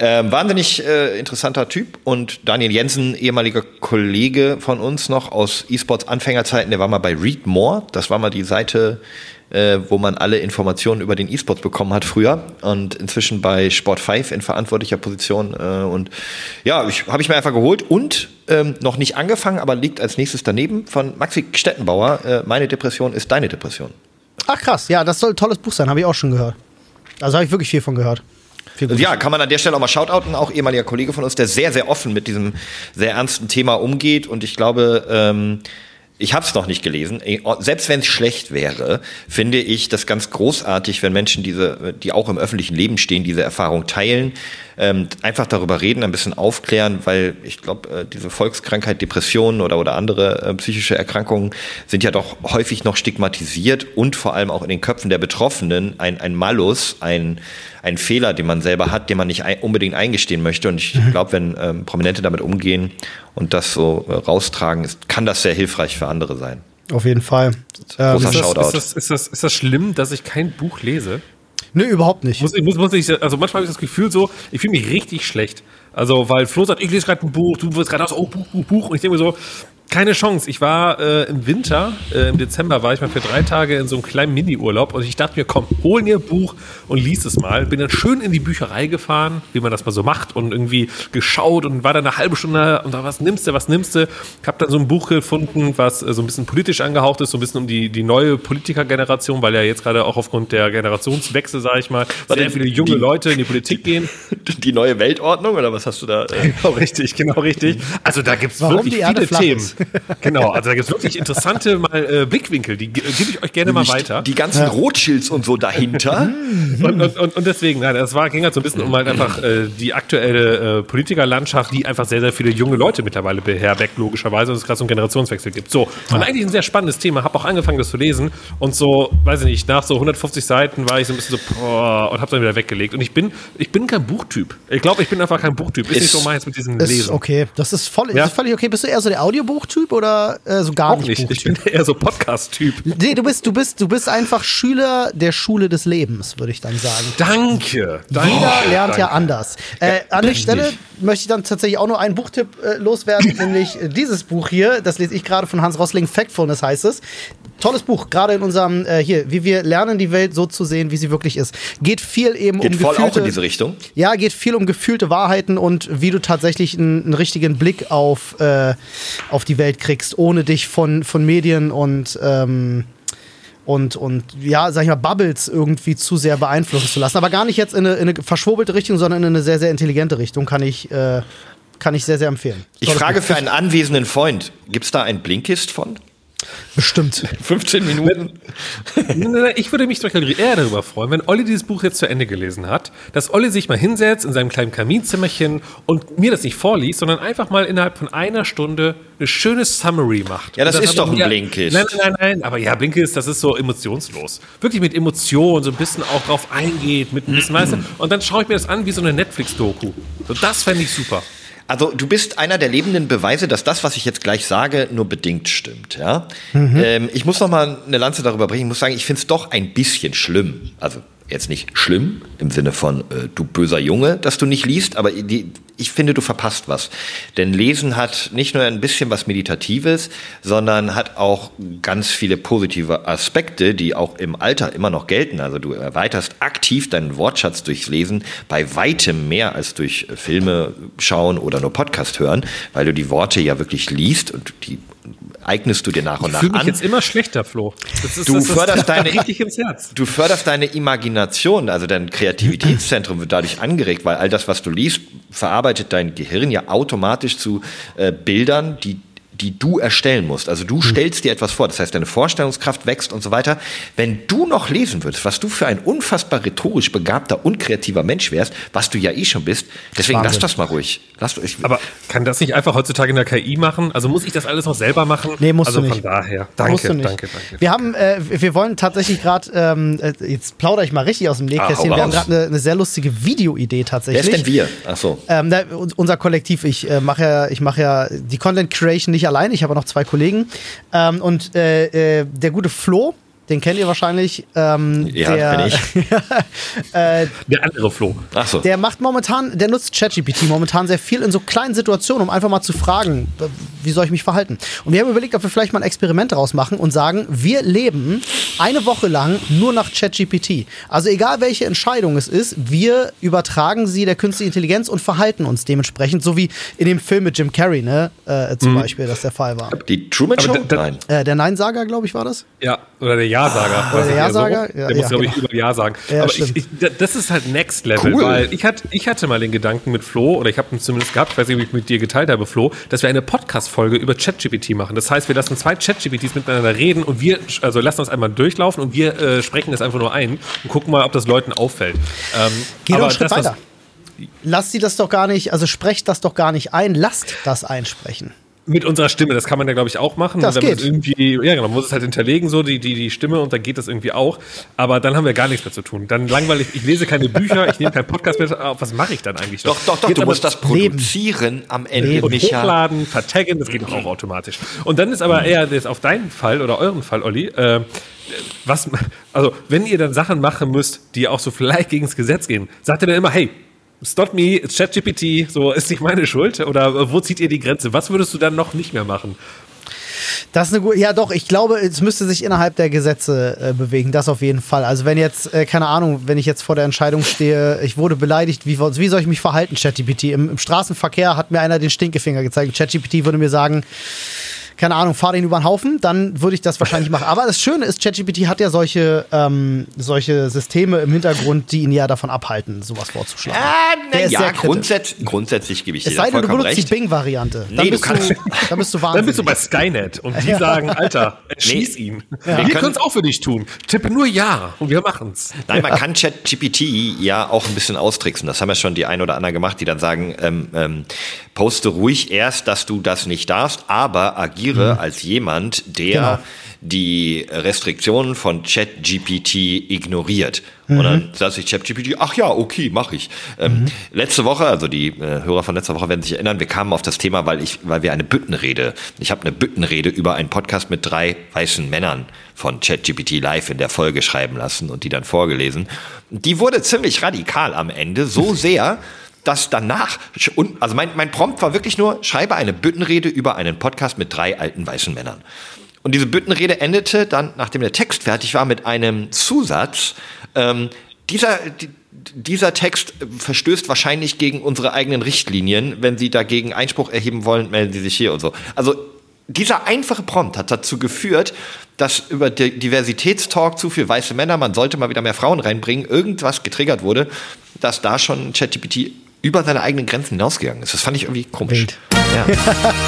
Ähm, wahnsinnig äh, interessanter Typ und Daniel Jensen, ehemaliger Kollege von uns noch aus E-Sports Anfängerzeiten, der war mal bei Read More, das war mal die Seite, äh, wo man alle Informationen über den E-Sports bekommen hat früher und inzwischen bei Sport 5 in verantwortlicher Position äh, und ja, habe ich mir einfach geholt und ähm, noch nicht angefangen, aber liegt als nächstes daneben von Maxi Stettenbauer, äh, meine Depression ist deine Depression. Ach krass, ja, das soll ein tolles Buch sein, habe ich auch schon gehört. Also habe ich wirklich viel von gehört. Ja, kann man an der Stelle auch mal shoutouten, auch ehemaliger Kollege von uns, der sehr, sehr offen mit diesem sehr ernsten Thema umgeht. Und ich glaube, ähm, ich habe es noch nicht gelesen. Selbst wenn es schlecht wäre, finde ich das ganz großartig, wenn Menschen diese, die auch im öffentlichen Leben stehen, diese Erfahrung teilen, ähm, einfach darüber reden, ein bisschen aufklären, weil ich glaube, äh, diese Volkskrankheit, Depressionen oder, oder andere äh, psychische Erkrankungen sind ja doch häufig noch stigmatisiert und vor allem auch in den Köpfen der Betroffenen ein, ein Malus, ein, ein Fehler, den man selber hat, den man nicht ein, unbedingt eingestehen möchte. Und ich glaube, wenn ähm, Prominente damit umgehen und das so äh, raustragen, ist, kann das sehr hilfreich für andere sein. Auf jeden Fall. Großer Ist das, ist, das, ist, das, ist das schlimm, dass ich kein Buch lese? Nö, überhaupt nicht. Muss muss, muss ich, also manchmal habe ich das Gefühl so, ich fühle mich richtig schlecht. Also, weil Flo sagt, ich lese gerade ein Buch, du wirst gerade aus, oh, Buch, Buch, Buch. Und ich denke mir so, keine Chance. Ich war äh, im Winter, äh, im Dezember war ich mal für drei Tage in so einem kleinen Mini-Urlaub und ich dachte mir, komm, hol dir ein Buch und lies es mal. Bin dann schön in die Bücherei gefahren, wie man das mal so macht und irgendwie geschaut und war dann eine halbe Stunde und da, was nimmst du, was nimmst du? Hab dann so ein Buch gefunden, was äh, so ein bisschen politisch angehaucht ist, so ein bisschen um die, die neue Politikergeneration, weil ja jetzt gerade auch aufgrund der Generationswechsel, sage ich mal, sehr viele junge die- Leute in die Politik gehen. Die neue Weltordnung oder was hast du da? Äh, Genau richtig, genau richtig. Also da gibt es wirklich viele Themen. Genau, also da gibt es wirklich interessante mal, äh, Blickwinkel, die ge- gebe ich euch gerne mal weiter. Die ganzen Rothschilds und so dahinter. Und, und, und, und deswegen, nein, das war, ging halt so ein bisschen um halt einfach äh, die aktuelle äh, Politikerlandschaft, die einfach sehr, sehr viele junge Leute mittlerweile beherbergt, logischerweise, und es gerade so einen Generationswechsel gibt. So, und eigentlich ein sehr spannendes Thema, habe auch angefangen, das zu lesen und so, weiß ich nicht, nach so 150 Seiten war ich so ein bisschen so, boah, und habe dann wieder weggelegt. Und ich bin, ich bin kein Buchtyp. Ich glaube, ich bin einfach kein Buchtyp. Ist, Ist- nicht so meins mit diesem Ist Lesen. okay. Das ist voll, Ja. ist völlig okay. Bist du eher so der Audiobuchtyp oder äh, so gar Auch nicht, nicht. Ich bin eher so Podcast-Typ. Nee, du bist, du bist, du bist einfach Schüler der Schule des Lebens, würde ich dann sagen. Danke. Danke. Jeder lernt ja danke. anders. Äh, an der Stelle möchte ich dann tatsächlich auch nur einen Buchtipp äh, loswerden, nämlich dieses Buch hier. Das lese ich gerade von Hans Rossling. Factfulness heißt es. Tolles Buch, gerade in unserem äh, hier, wie wir lernen, die Welt so zu sehen, wie sie wirklich ist. Geht viel eben Geht um voll gefühlte, auch in diese Richtung. Ja, geht viel um gefühlte Wahrheiten und wie du tatsächlich einen, einen richtigen Blick auf, äh, auf die Welt kriegst, ohne dich von, von Medien und, ähm, und, und ja, sag ich mal, Bubbles irgendwie zu sehr beeinflussen zu lassen. Aber gar nicht jetzt in eine, in eine verschwurbelte Richtung, sondern in eine sehr, sehr intelligente Richtung. Kann ich, äh, kann ich sehr, sehr empfehlen. Ich Tolles frage für einen anwesenden Freund, gibt es da ein Blinkist von? Bestimmt. 15 Minuten? Ich würde mich zum Beispiel eher darüber freuen, wenn Olli dieses Buch jetzt zu Ende gelesen hat, dass Olli sich mal hinsetzt in seinem kleinen Kaminzimmerchen und mir das nicht vorliest, sondern einfach mal innerhalb von einer Stunde eine schöne Summary macht. Ja, das dann ist doch ein ja, Blinkist. Nein, nein, nein, nein, aber ja, Blinkist, das ist so emotionslos. Wirklich mit Emotionen, so ein bisschen auch drauf eingeht, mit ein bisschen, weißt du, und dann schaue ich mir das an wie so eine Netflix-Doku. So, das fände ich super. Also du bist einer der lebenden Beweise, dass das, was ich jetzt gleich sage, nur bedingt stimmt. Ja? Ähm, ich muss noch mal eine Lanze darüber brechen. Ich muss sagen, ich finde es doch ein bisschen schlimm. Also jetzt nicht schlimm im Sinne von äh, du böser Junge, dass du nicht liest, aber die, ich finde, du verpasst was. Denn Lesen hat nicht nur ein bisschen was Meditatives, sondern hat auch ganz viele positive Aspekte, die auch im Alter immer noch gelten. Also du erweiterst aktiv deinen Wortschatz durchs Lesen bei weitem mehr als durch äh, Filme schauen oder nur Podcast hören, weil du die Worte ja wirklich liest und die eignest du dir nach und Ich nach fühle mich an. jetzt immer schlechter, Flo. Das ist, Du das, das förderst deine- richtig ins Herz. Du förderst deine Imagination, also dein Kreativitätszentrum wird dadurch angeregt, weil all das, was du liest, verarbeitet dein Gehirn ja automatisch zu äh, Bildern, die die du erstellen musst. Also du stellst dir etwas vor, das heißt, deine Vorstellungskraft wächst und so weiter. Wenn du noch lesen würdest, was du für ein unfassbar rhetorisch begabter und kreativer Mensch wärst, was du ja eh schon bist, deswegen lass Wahnsinn. das mal ruhig. Lass, ich, Aber kann das nicht einfach heutzutage in der KI machen? Also muss ich das alles noch selber machen? Nee, musst also du nicht. von daher. Musst Danke, du nicht. danke, danke. Wir haben, äh, wir wollen tatsächlich gerade, ähm, äh, jetzt plaudere ich mal richtig aus dem Nähkästchen. hau wir haben gerade eine, eine sehr lustige Videoidee wer tatsächlich. ist denn wir? Ach so. Ähm, unser Kollektiv, ich äh, mache ja, ich mache ja die Content Creation nicht allein, ich habe noch zwei Kollegen. Ähm, und äh, äh, der gute Flo, den kennt ihr wahrscheinlich. Ähm, Ja, der, kenn ich. Der andere Flo. Ach so. Der macht momentan, der nutzt ChatGPT momentan sehr viel in so kleinen Situationen, um einfach mal zu fragen, äh, wie soll ich mich verhalten. Und wir haben überlegt, ob wir vielleicht mal ein Experiment daraus machen und sagen, wir leben eine Woche lang nur nach ChatGPT. Also egal welche Entscheidung es ist, wir übertragen sie der künstlichen Intelligenz und verhalten uns dementsprechend, so wie in dem Film mit Jim Carrey, ne, äh, zum Beispiel, das der Fall war. Die Truman Aber Show? da- da- Nein. Äh, der Nein-Sager, glaube ich, war das? Ja, oder der Ja-Sager. Weiß der ich, so. Ja-Sager? Ja, Der ja, muss, glaube ich, genau. über Ja sagen. Ja, Aber ich, ich, das ist halt Next Level, Cool. weil ich, hat, ich hatte mal den Gedanken mit Flo, oder ich habe ihn zumindest gehabt, ich weiß nicht, ob ich mit dir geteilt habe, Flo, dass wir eine Podcast-Folge über ChatGPT machen. Das heißt, wir lassen zwei ChatGPTs miteinander reden und wir, also lassen das einmal durchlaufen und wir äh, sprechen das einfach nur ein und gucken mal, ob das Leuten auffällt. Ähm, Geh doch einen Schritt das, weiter. lasst sie das doch gar nicht, also sprecht das doch gar nicht ein, lasst das einsprechen. Mit unserer Stimme, das kann man ja, glaube ich, auch machen. Das Wenn man geht. Irgendwie, ja, genau, man muss es halt hinterlegen, so die, die, die Stimme und dann geht das irgendwie auch. Aber dann haben wir gar nichts mehr zu tun. Dann langweilig, ich lese keine Bücher, ich nehme keinen Podcast mehr. Ah, Was mache ich dann eigentlich Doch, doch, doch, Geht du musst das Leben. produzieren am Ende, Leben. und Micha. hochladen, vertaggen, das geht doch auch automatisch. Und dann ist aber eher jetzt auf deinen Fall oder euren Fall, Olli, äh, was, also wenn ihr dann Sachen machen müsst, die auch so vielleicht gegen das Gesetz gehen, sagt ihr dann immer, hey, stop me, ChatGPT, so ist nicht meine Schuld? Oder äh, wo zieht ihr die Grenze? Was würdest du dann noch nicht mehr machen? Das ist eine gute, ja doch, ich glaube, es müsste sich innerhalb der Gesetze äh, bewegen, das auf jeden Fall. Also wenn jetzt, äh, keine Ahnung, wenn ich jetzt vor der Entscheidung stehe, ich wurde beleidigt, wie, wie soll ich mich verhalten, ChatGPT? Im, Im Straßenverkehr hat mir einer den Stinkefinger gezeigt. ChatGPT würde mir sagen, keine Ahnung, fahr den über den Haufen, dann würde ich das wahrscheinlich machen. Aber das Schöne ist, ChatGPT hat ja solche, ähm, solche Systeme im Hintergrund, die ihn ja davon abhalten, sowas vorzuschlagen. Der ist ja, grundsätz grundsätzlich gebe ich dir Es da sei denn, du benutzt recht. die Bing-Variante. Dann, Nee, du bist kannst- du, dann bist du wahnsinnig. Dann bist du bei Skynet und die sagen, Alter, schieß ihn. Wir können- können es auch für dich tun. Tippe nur Ja und wir machen's. Nein, man kann ChatGPT ja auch ein bisschen austricksen. Das haben ja schon die ein oder anderen gemacht, die dann sagen, ähm, ähm, poste ruhig erst, dass du das nicht darfst, aber agiere als jemand, der Genau. die Restriktionen von ChatGPT ignoriert. Und dann sagt sich ChatGPT, ach ja, okay, mache ich. Ähm, Letzte Woche, also die äh, Hörer von letzter Woche werden sich erinnern, wir kamen auf das Thema, weil ich, weil wir eine Büttenrede, ich habe eine Büttenrede über einen Podcast mit drei weißen Männern von ChatGPT live in der Folge schreiben lassen und die dann vorgelesen. Die wurde ziemlich radikal am Ende, so sehr, dass danach, also mein, mein Prompt war wirklich nur, schreibe eine Büttenrede über einen Podcast mit drei alten weißen Männern. Und diese Büttenrede endete dann, nachdem der Text fertig war, mit einem Zusatz. Ähm, dieser, die, dieser Text verstößt wahrscheinlich gegen unsere eigenen Richtlinien. Wenn Sie dagegen Einspruch erheben wollen, melden Sie sich hier und so. Also dieser einfache Prompt hat dazu geführt, dass über Di- Diversitätstalk zu viel weiße Männer, man sollte mal wieder mehr Frauen reinbringen, irgendwas getriggert wurde, dass da schon ChatGPT über seine eigenen Grenzen hinausgegangen ist. Das fand ich irgendwie komisch. Wild. Ja.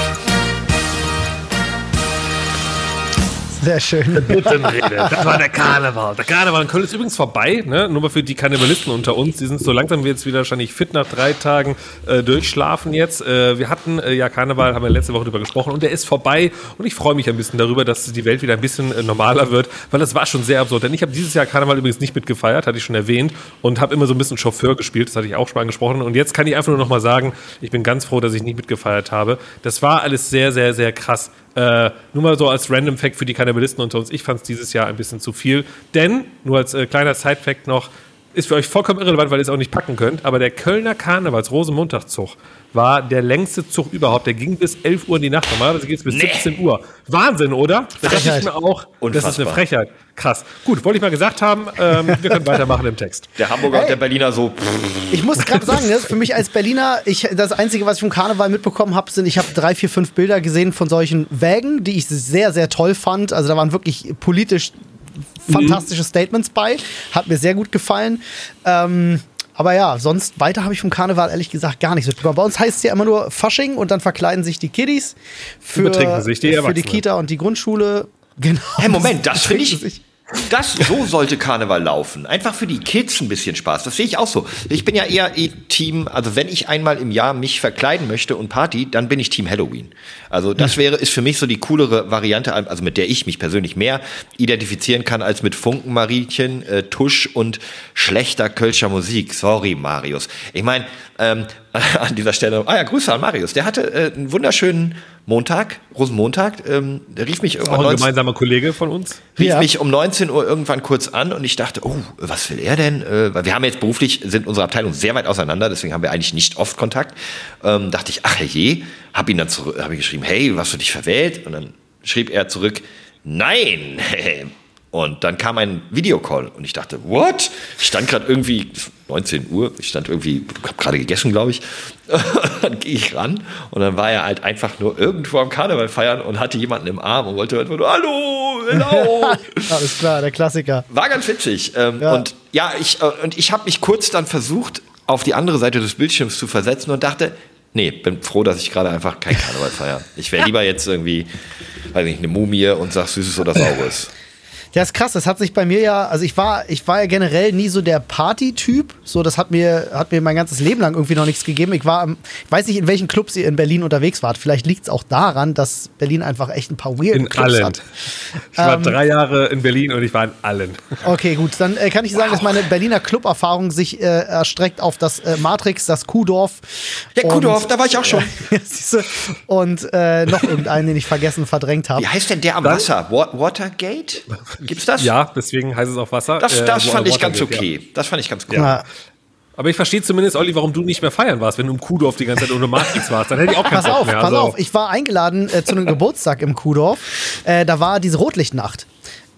Sehr schön. Das war der Karneval. Der Karneval in Köln ist übrigens vorbei, ne? Nur mal für die Kannibalisten unter uns. Die sind so langsam jetzt wieder wahrscheinlich fit nach drei Tagen äh, durchschlafen jetzt. Äh, wir hatten äh, ja Karneval, haben wir letzte Woche drüber gesprochen und der ist vorbei. Und ich freue mich ein bisschen darüber, dass die Welt wieder ein bisschen äh, normaler wird, weil das war schon sehr absurd. Denn ich habe dieses Jahr Karneval übrigens nicht mitgefeiert, hatte ich schon erwähnt, und habe immer so ein bisschen Chauffeur gespielt. Das hatte ich auch schon angesprochen. Und jetzt kann ich einfach nur noch mal sagen, ich bin ganz froh, dass ich nicht mitgefeiert habe. Das war alles sehr, sehr, sehr krass. Äh, nur mal so als Random Fact für die Kannibalisten unter uns. Ich fand es dieses Jahr ein bisschen zu viel. Denn, nur als äh, kleiner Side-Fact noch, ist für euch vollkommen irrelevant, weil ihr es auch nicht packen könnt, aber der Kölner Karnevals Rosenmontagszug war der längste Zug überhaupt. Der ging bis 11 Uhr in die Nacht. Normalerweise geht es bis Nee. 17 Uhr. Wahnsinn, oder? Das dachte ich mir auch. Das ist eine Unfassbar. Frechheit. Krass. Gut, wollte ich mal gesagt haben. Ähm, wir können weitermachen im Text. Der Hamburger und der Berliner so. Ich muss gerade sagen, ne, für mich als Berliner, ich, das Einzige, was ich vom Karneval mitbekommen habe, sind, ich habe drei, vier, fünf Bilder gesehen von solchen Wägen, die ich sehr, sehr toll fand. Also da waren wirklich politisch fantastische Statements bei. Hat mir sehr gut gefallen. Ähm, aber ja, sonst weiter habe ich vom Karneval ehrlich gesagt gar nichts mitbekommen. Bei uns heißt es ja immer nur Fasching und dann verkleiden sich die Kiddies für, sich die für die. Kita und die Grundschule. Genau. Hey, Moment, das finde ich. Das, so sollte Karneval laufen. Einfach für die Kids ein bisschen Spaß. Das sehe ich auch so. Ich bin ja eher eh Team, also wenn ich einmal im Jahr mich verkleiden möchte und Party, dann bin ich Team Halloween. Also das wäre, ist für mich so die coolere Variante, also mit der ich mich persönlich mehr identifizieren kann als mit Funkenmariechen, äh, Tusch und schlechter Kölscher Musik. Sorry, Marius. Ich meine, ähm, an dieser Stelle, ah ja, Grüße an Marius. Der hatte äh, einen wunderschönen Montag, Rosenmontag. Ähm, der rief mich irgendwann Auch ein 19 gemeinsamer Kollege von uns. rief Ja. mich um 19 Uhr irgendwann kurz an und ich dachte, oh, was will er denn? Äh, weil wir haben jetzt beruflich, sind unsere Abteilungen sehr weit auseinander, deswegen haben wir eigentlich nicht oft Kontakt. Ähm, dachte ich, ach je, hab ihn dann zurück, habe ich geschrieben, hey, hast du dich verwählt? Und dann schrieb er zurück, nein. Und dann kam ein Videocall und ich dachte, what? Ich stand gerade irgendwie 19 Uhr, ich stand irgendwie, habe gerade gegessen, glaube ich. dann gehe ich ran und dann war er halt einfach nur irgendwo am Karneval feiern und hatte jemanden im Arm und wollte einfach nur, hallo, hello. Alles klar, der Klassiker. War ganz witzig. Ähm, Ja. Und ja, ich, äh, und ich habe mich kurz dann versucht, auf die andere Seite des Bildschirms zu versetzen und dachte, nee, bin froh, dass ich gerade einfach kein Karneval feiere. Ich wäre lieber jetzt irgendwie, weiß nicht, eine Mumie und sag Süßes oder Saures. Ja, ist krass. Das hat sich bei mir ja, also ich war, ich war ja generell nie so der Party-Typ. So, das hat mir, hat mir mein ganzes Leben lang irgendwie noch nichts gegeben. Ich war, ich weiß nicht, in welchen Clubs ihr in Berlin unterwegs wart. Vielleicht liegt es auch daran, dass Berlin einfach echt ein paar weird In Clubs allen. hat. Ich war Ähm, drei Jahre in Berlin und ich war in allen. Okay, gut. Dann äh, kann ich sagen, dass meine Berliner Club-Erfahrung sich äh, erstreckt auf das äh, Matrix, das Kuhdorf. Ja, Kudorf, da war ich auch schon. Und äh, noch irgendeinen, den ich vergessen, verdrängt habe. Wie heißt denn der am Wasser? Wa Watergate? Gibt's das? Ja, deswegen heißt es auch Wasser. Das, Äh, das Wa- fand ich ganz okay. Das fand ich ganz cool. Ja. Aber ich verstehe zumindest, Olli, warum du nicht mehr feiern warst, wenn du im Kuhdorf die ganze Zeit ohne Matrix warst. Dann hätte ich auch keinen Pass Bock auf, mehr. pass Also, auf. Ich war eingeladen äh, zu einem Geburtstag im Kuhdorf. Äh, da war diese Rotlichtnacht.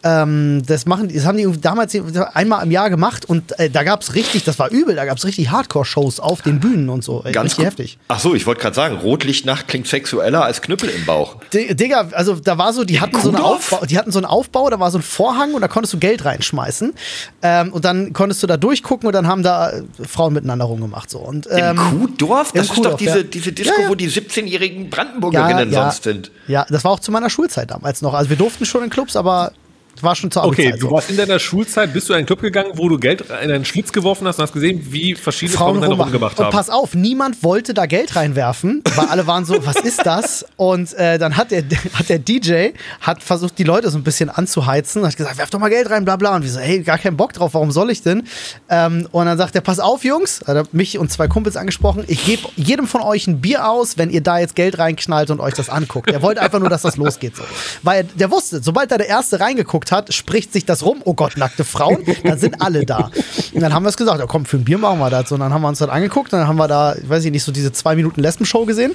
Ähm, das machen, das haben die damals einmal im Jahr gemacht und äh, da gab es richtig, das war übel, da gab es richtig Hardcore-Shows auf den Bühnen und so. Äh, Ganz richtig heftig. Ach so, ich wollte gerade sagen, Rotlichtnacht klingt sexueller als Knüppel im Bauch. D- Digga, also da war so, die hatten so, einen Kuhdorf? Aufbau, die hatten so einen Aufbau, da war so ein Vorhang und da konntest du Geld reinschmeißen. Ähm, und dann konntest du da durchgucken und dann haben da äh, Frauen miteinander rumgemacht. So. Und, Im ähm, Kuhdorf? im Das ist Kuhdorf, doch diese, ja. diese Disco, Ja, ja. wo die 17-jährigen Brandenburgerinnen sonst sind. Ja, das war auch zu meiner Schulzeit damals noch. Also wir durften schon in Clubs, aber war schon zur Okay, Abi-Zeit du so. warst in deiner Schulzeit, bist du in einen Club gegangen, wo du Geld in einen Schlitz geworfen hast und hast gesehen, wie verschiedene Frauen, Frauen rumgemacht Und haben. pass auf, niemand wollte da Geld reinwerfen, weil alle waren so, was ist das? Und äh, dann hat der, hat der DJ hat versucht, die Leute so ein bisschen anzuheizen, hat gesagt, werf doch mal Geld rein, bla bla. Und wir so, hey, gar keinen Bock drauf, warum soll ich denn? Ähm, und dann sagt er, pass auf, Jungs, hat mich und zwei Kumpels angesprochen, ich gebe jedem von euch ein Bier aus, wenn ihr da jetzt Geld reinknallt und euch das anguckt. Er wollte einfach nur, dass das losgeht. So. Weil der wusste, sobald da der Erste reingeguckt hat, spricht sich das rum, oh Gott, nackte Frauen, dann sind alle da. Und dann haben wir es gesagt, ja komm, für ein Bier machen wir das. Und dann haben wir uns das angeguckt, dann haben wir da, ich weiß ich nicht, so diese zwei Minuten Lesbenshow gesehen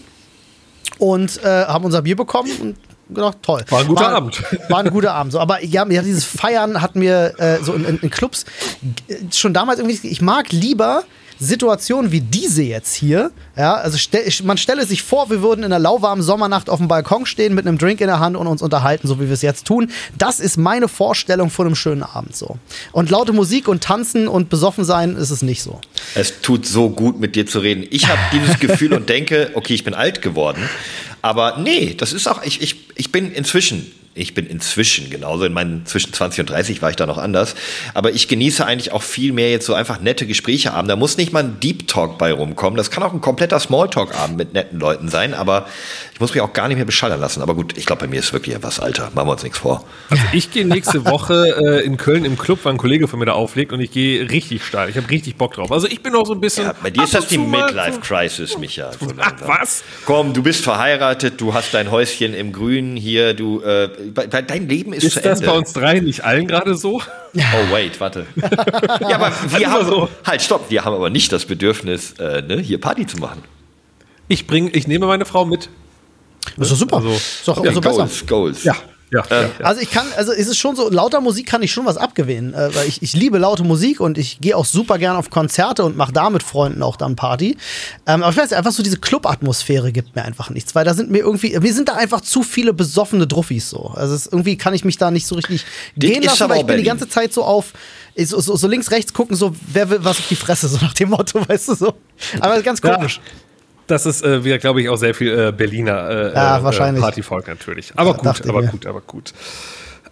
und äh, haben unser Bier bekommen und gedacht, toll. War ein guter Abend. War ein guter Abend. So, aber ja, ja, dieses Feiern hat mir äh, so in, in, in Clubs äh, schon damals irgendwie, ich mag lieber Situationen wie diese jetzt hier, ja, also stell, man stelle sich vor, wir würden in einer lauwarmen Sommernacht auf dem Balkon stehen mit einem Drink in der Hand und uns unterhalten, so wie wir es jetzt tun. Das ist meine Vorstellung von einem schönen Abend so. Und laute Musik und tanzen und besoffen sein ist es nicht so. Es tut so gut, mit dir zu reden. Ich habe dieses Gefühl und denke, okay, ich bin alt geworden. Aber nee, das ist auch, ich, ich, ich bin inzwischen, ich bin inzwischen, genauso in meinen zwischen 20 und 30 war ich da noch anders. Aber ich genieße eigentlich auch viel mehr jetzt so einfach nette Gespräche haben. Da muss nicht mal ein Deep Talk bei rumkommen. Das kann auch ein kompletter Smalltalk-Abend mit netten Leuten sein. Aber ich muss mich auch gar nicht mehr beschallern lassen. Aber gut, ich glaube, bei mir ist wirklich etwas Alter. Machen wir uns nichts vor. Also ich gehe nächste Woche äh, in Köln im Club, weil ein Kollege von mir da auflegt und ich gehe richtig steil. Ich habe richtig Bock drauf. Also ich bin auch so ein bisschen. Ja, bei dir ist das die zu mal Midlife Crisis, Micha. so Ach, was? Komm, du bist verheiratet, du hast dein Häuschen im Grünen hier, du, äh, bei, dein Leben ist, Ist zu das Ende. bei uns drei nicht allen gerade so? Oh wait, warte. ja, aber wir haben so. halt stopp, wir haben aber nicht das Bedürfnis, äh, ne, hier Party zu machen. Ich bringe, ich nehme meine Frau mit. Das ist doch super. Also- ist doch Ja, umso besser. Goals, Goals. Ja, ja. ja. Also ich kann, also ist es schon so, lauter Musik kann ich schon was abgewinnen. Äh, weil ich, ich liebe laute Musik und ich gehe auch super gern auf Konzerte und mache da mit Freunden auch dann Party. Ähm, aber ich weiß nicht, einfach so diese Club-Atmosphäre gibt mir einfach nichts, weil da sind mir irgendwie, mir sind da einfach zu viele besoffene Druffis so. Also es, irgendwie kann ich mich da nicht so richtig Das gehen lassen, aber weil ich bin die ganze Zeit so auf, so, so, so links, rechts gucken, so wer will was auf die Fresse, so nach dem Motto, weißt du so. Aber ganz Ja. Das ist äh, wieder, glaube ich, auch sehr viel äh, Berliner äh, Ja, äh, wahrscheinlich. Partyvolk natürlich. Aber gut, dachte ich aber mir. gut, aber gut.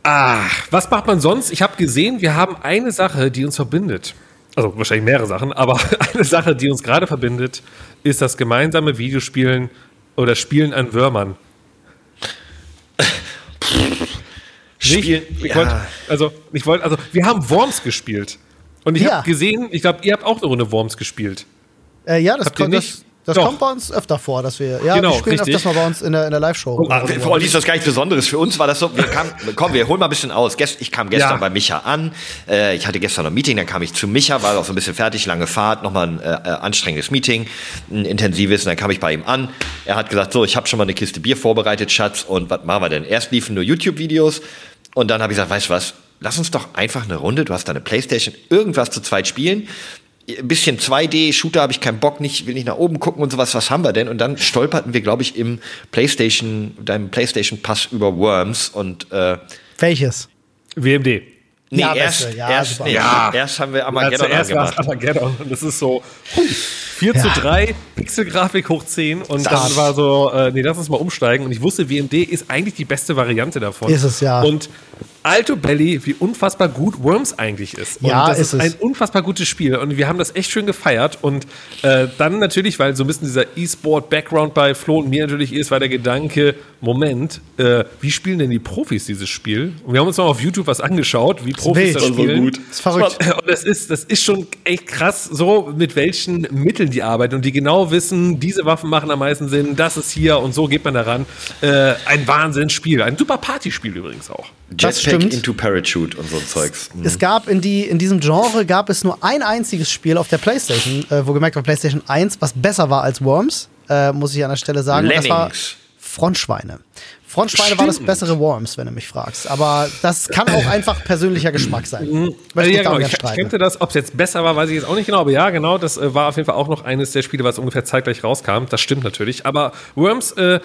Ah, was macht man sonst? Ich habe gesehen, wir haben eine Sache, die uns verbindet. Also wahrscheinlich mehrere Sachen, aber eine Sache, die uns gerade verbindet, ist das gemeinsame Videospielen oder Spielen an Würmern. Spielen, ich ja. wollt, also ich wollte, also wir haben Worms gespielt. Und ich Ja. habe gesehen, ich glaube, ihr habt auch eine Runde Worms gespielt. Äh, ja, das, kommt, das? Das Doch. kommt bei uns öfter vor, dass wir, ja, Genau, wir spielen richtig. öfters mal bei uns in der, in der Live-Show. Ah, für Olli ist das gar nichts Besonderes. Für uns war das so, wir kamen, komm, wir holen mal ein bisschen aus. Ich kam gestern Ja. bei Micha an. Äh, ich hatte gestern noch ein Meeting, dann kam ich zu Micha, war auch so ein bisschen fertig, lange Fahrt, nochmal ein äh, äh, anstrengendes Meeting, ein intensives. Und dann kam ich bei ihm an. Er hat gesagt, so, ich habe schon mal eine Kiste Bier vorbereitet, Schatz. Und was machen wir denn? Erst liefen nur YouTube-Videos. Und dann habe ich gesagt, weißt du was, lass uns doch einfach eine Runde, du hast da eine Playstation, irgendwas zu zweit spielen. Ein bisschen 2D-Shooter habe ich keinen Bock, nicht, will nicht nach oben gucken und sowas, was haben wir denn? Und dann stolperten wir, glaube ich, im Playstation, deinem Playstation-Pass über Worms und äh, Welches? WMD. nee, Ja, erst, beste, ja, erst, nee, Ja. erst haben wir Ja, Armageddon es angemacht. Armageddon und das ist so huh, 4 zu 3, Pixelgrafik hoch 10 und Das- dann war so, äh, nee, lass uns mal umsteigen und ich wusste, WMD ist eigentlich die beste Variante davon. Ist es, ja. Und Alto Belly, wie unfassbar gut Worms eigentlich ist. Und Ja, das ist ist ein unfassbar gutes Spiel. Und wir haben das echt schön gefeiert. Und äh, dann natürlich, weil so ein bisschen dieser E-Sport-Background bei Flo und mir natürlich ist, war der Gedanke, Moment, äh, wie spielen denn die Profis dieses Spiel? Und wir haben uns mal auf YouTube was angeschaut, wie Profis wild. das spielen. gut. ist verrückt. Und das ist, das ist schon echt krass, so mit welchen Mitteln die arbeiten und die genau wissen, diese Waffen machen am meisten Sinn, das ist hier und so geht man daran. Äh, ein Wahnsinnsspiel, ein super Partyspiel übrigens auch. Das Jetpack stimmt. into Parachute und so ein Zeugs. Mhm. Es gab in, die, in diesem Genre gab es nur ein einziges Spiel auf der PlayStation, äh, wo gemerkt war PlayStation 1, was besser war als Worms, äh, muss ich an der Stelle sagen. Und Das war Lemmings. Frontschweine. Frontschweine war das Stimmt. bessere Worms, wenn du mich fragst. Aber das kann auch einfach persönlicher Geschmack sein. Möchte Also ich ja, genau. ich, kannte das, ob es jetzt besser war, weiß ich jetzt auch nicht genau, aber ja, genau, das äh, war auf jeden Fall auch noch eines der Spiele, was ungefähr zeitgleich rauskam. Das stimmt natürlich. Aber Worms, äh,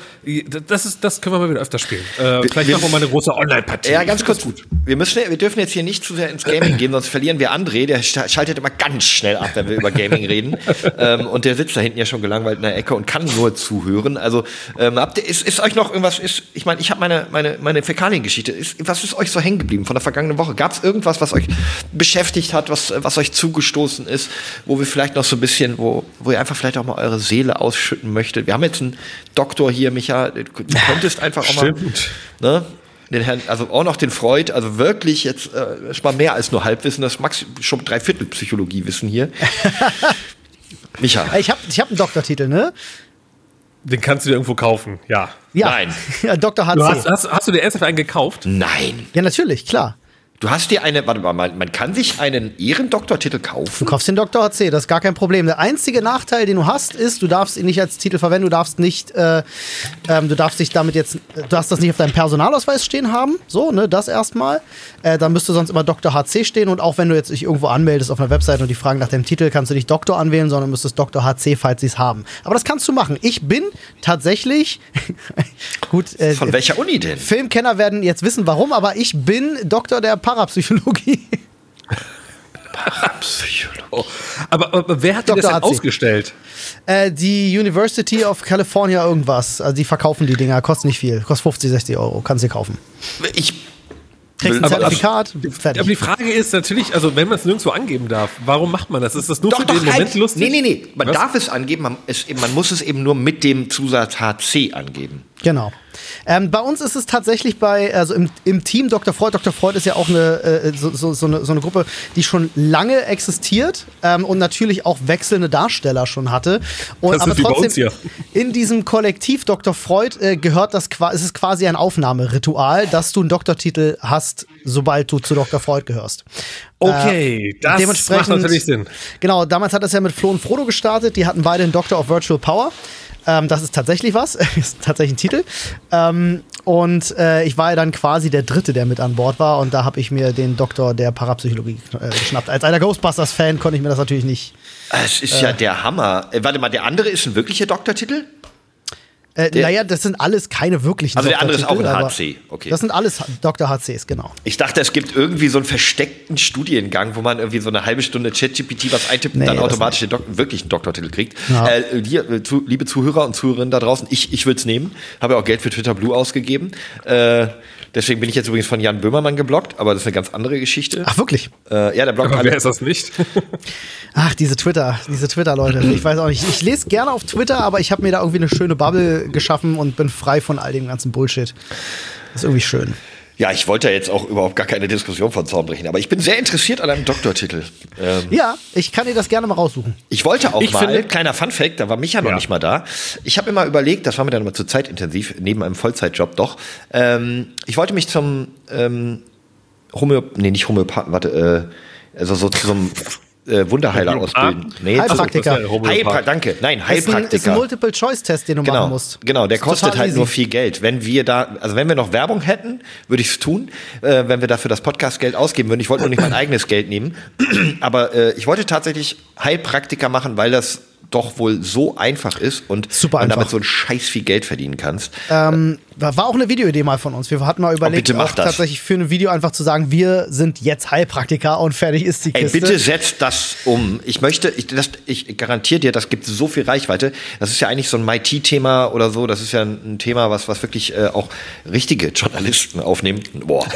das, ist, das können wir mal wieder öfter spielen. Äh, vielleicht wir- machen wir mal eine große Online-Partie. Ja, ganz kurz. Wir, müssen, wir dürfen jetzt hier nicht zu sehr ins Gaming gehen, sonst verlieren wir André. Der schaltet immer ganz schnell ab, wenn wir über Gaming reden. ähm, und der sitzt da hinten ja schon gelangweilt in der Ecke und kann nur zuhören. Also ähm, habt ihr, ist, ist euch noch irgendwas? Ist, ich meine, ich habe meine, meine, meine Fäkaliengeschichte. Was ist euch so hängen geblieben von der vergangenen Woche? Gab es irgendwas, was euch beschäftigt hat, was, was euch zugestoßen ist, wo wir vielleicht noch so ein bisschen, wo, wo ihr einfach vielleicht auch mal eure Seele ausschütten möchtet? Wir haben jetzt einen Doktor hier, Micha. Du könntest einfach auch mal Stimmt. ne? Den Herrn, also auch noch den Freud, also wirklich jetzt äh, ist mal mehr als nur Halbwissen, das max schon drei Viertel Psychologiewissen hier. Micha, Ich habe ich hab einen Doktortitel, ne? Den kannst du dir irgendwo kaufen, ja. Ja. Nein. ja Dr. HC. Du hast, hast, hast du dir ernsthaft einen gekauft? nein. ja, natürlich, klar. Du hast dir eine, warte mal, man, kann sich einen Ehrendoktortitel Du kaufen. kaufst den Dr. HC, das ist gar kein Problem. Der einzige Nachteil, den du hast, ist, du darfst ihn nicht als Titel verwenden, du darfst nicht, äh, ähm, du darfst dich damit jetzt, du darfst das nicht auf deinem Personalausweis stehen haben, so, ne, das erstmal. Äh, dann müsste sonst immer Dr. HC stehen und auch wenn du jetzt dich irgendwo anmeldest auf einer Webseite und die fragen nach dem Titel, kannst du nicht Doktor anwählen, sondern müsstest Dr. HC, falls sie es haben. Aber das kannst du machen. Ich bin tatsächlich, gut, äh, Von welcher Uni denn? Filmkenner werden jetzt wissen, warum, aber ich bin Doktor der Parapsychologie. Oh. Aber, aber wer hat dir das Dr. denn HC. ausgestellt? Äh, die University of California irgendwas. Also die verkaufen die Dinger, kostet nicht viel. Kostet 50, 60 Euro. Kannst du kaufen. Ich Kriegst ein Aber- Zertifikat, Aber die fertig. Frage ist natürlich, also wenn man es nirgendwo angeben darf, warum macht man das? Ist das nur doch, für doch, den Moment halt. lustig? Nee, nee, nee. Man Was? darf es angeben, man, es, man muss es eben nur mit dem Zusatz HC angeben. Genau. Ähm, bei uns ist es tatsächlich bei, also im, im Team Dr. Freud, Dr. Freud ist ja auch eine, äh, so, so, so, eine, so eine Gruppe, die schon lange existiert ähm, und natürlich auch wechselnde Darsteller schon hatte. Und, Das ist aber bei trotzdem, uns hier. in diesem Kollektiv Dr. Freud äh, gehört das quasi, es ist quasi ein Aufnahmeritual, dass du einen Doktortitel hast, sobald du zu Dr. Freud gehörst. Okay, Äh, das dementsprechend- macht natürlich Sinn. Genau, damals hat das ja mit Flo und Frodo gestartet. Die hatten beide einen Doctor of Virtual Power. Ähm, das ist tatsächlich was, ist tatsächlich ein Titel. Ähm, und äh, ich war ja dann quasi der Dritte, der mit an Bord war. Und da habe ich mir den Doktor der Parapsychologie äh, geschnappt. Als einer Ghostbusters-Fan konnte ich mir das natürlich nicht. Es ist ja der Hammer. Äh, warte mal, der andere ist ein wirklicher Doktortitel? Äh, naja, das sind alles keine wirklichen Also der andere ist auch ein HC, okay. Das sind alles Dr. HCs, genau. Ich dachte, es gibt irgendwie so einen versteckten Studiengang, wo man irgendwie so eine halbe Stunde ChatGPT was eintippt und Nee, dann das automatisch den Dok wirklich einen Doktortitel kriegt. Ja. Äh, hier, äh, zu, liebe Zuhörer und Zuhörerinnen da draußen, ich, ich würde es nehmen. Habe ja auch Geld für Twitter Blue ausgegeben. Äh, deswegen bin ich jetzt übrigens von Jan Böhmermann geblockt, aber das ist eine ganz andere Geschichte. Ach, wirklich? Äh, ja, der blockt Aber alle. wer ist das nicht? Ach, diese Twitter, diese Twitter-Leute. Ich weiß auch nicht. Ich lese gerne auf Twitter, aber ich habe mir da irgendwie eine schöne Bubble geschaffen und bin frei von all dem ganzen Bullshit. Das ist irgendwie schön. Ja, ich wollte ja jetzt auch überhaupt gar keine Diskussion von Zaun brechen, aber ich bin sehr interessiert an einem Doktortitel. Ähm, Ja, ich kann dir das gerne mal raussuchen. Ich wollte auch Ich mal, finde- kleiner Funfact, da war Micha noch Ja. nicht mal da. Ich habe immer überlegt, das war mir dann immer zu zeitintensiv, neben einem Vollzeitjob doch. Ähm, ich wollte mich zum ähm, Homöop, nee, nicht Homöopathen, warte, äh, also so zum äh, Wunderheiler ausbilden. Nee, Heilpraktiker. Also, das ist ja Heilpra Homöopath. danke, nein, Das ist ein, ist ein Heilpraktiker. Multiple-Choice-Test, den du Genau, machen musst. genau, der kostet halt easy. nur viel Geld. Wenn wir da, also wenn wir noch Werbung hätten, würde ich es tun. Äh, wenn wir dafür das Podcast-Geld ausgeben würden. Ich wollte nur nicht mein eigenes Geld nehmen. Aber äh, ich wollte tatsächlich Heilpraktiker machen, weil das doch wohl so einfach ist und Super man damit einfach. so ein scheiß viel Geld verdienen kannst. Ähm, war auch eine Videoidee mal von uns. Wir hatten mal überlegt, mach auch das. tatsächlich für ein Video einfach zu sagen, wir sind jetzt Heilpraktiker und fertig ist die Ey, Kiste. bitte setzt das um. Ich möchte, ich, das, ich garantiere dir, das gibt so viel Reichweite. Das ist ja eigentlich so ein MIT-Thema oder so. Das ist ja ein, Thema, was, was wirklich äh, auch richtige Journalisten aufnehmen. Boah.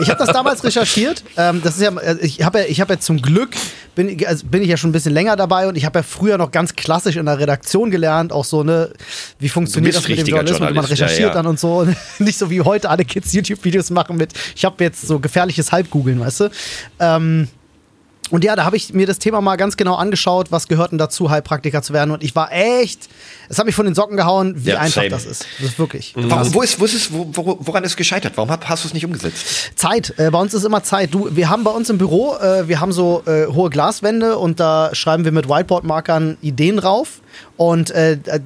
Ich habe das damals recherchiert. Ähm, das ist ja, äh, ich habe ja, ich habe ja zum Glück bin, ich- also bin ich ja schon ein bisschen länger dabei und ich habe ja früher noch ganz klassisch in der Redaktion gelernt, auch so ne, wie funktioniert das mit dem Journalismus, wie man Journalist, ja, recherchiert ja. dann und so. Nicht so wie heute alle Kids YouTube-Videos machen mit, ich habe jetzt so gefährliches Halbgoogeln, weißt du. Ähm, und ja, da habe ich mir das Thema mal ganz genau angeschaut, was gehört denn dazu, Heilpraktiker zu werden. Und ich war echt, es hat mich von den Socken gehauen, wie Ja, einfach same. das ist. Das ist wirklich. Warum, wo ist, wo ist es, wo, wo, woran ist es gescheitert? Warum hast, hast du es nicht umgesetzt? Zeit. Äh, bei uns ist immer Zeit. Du, wir haben bei uns im Büro, äh, wir haben so äh, hohe Glaswände und da schreiben wir mit Whiteboard-Markern Ideen drauf. Und äh, äh,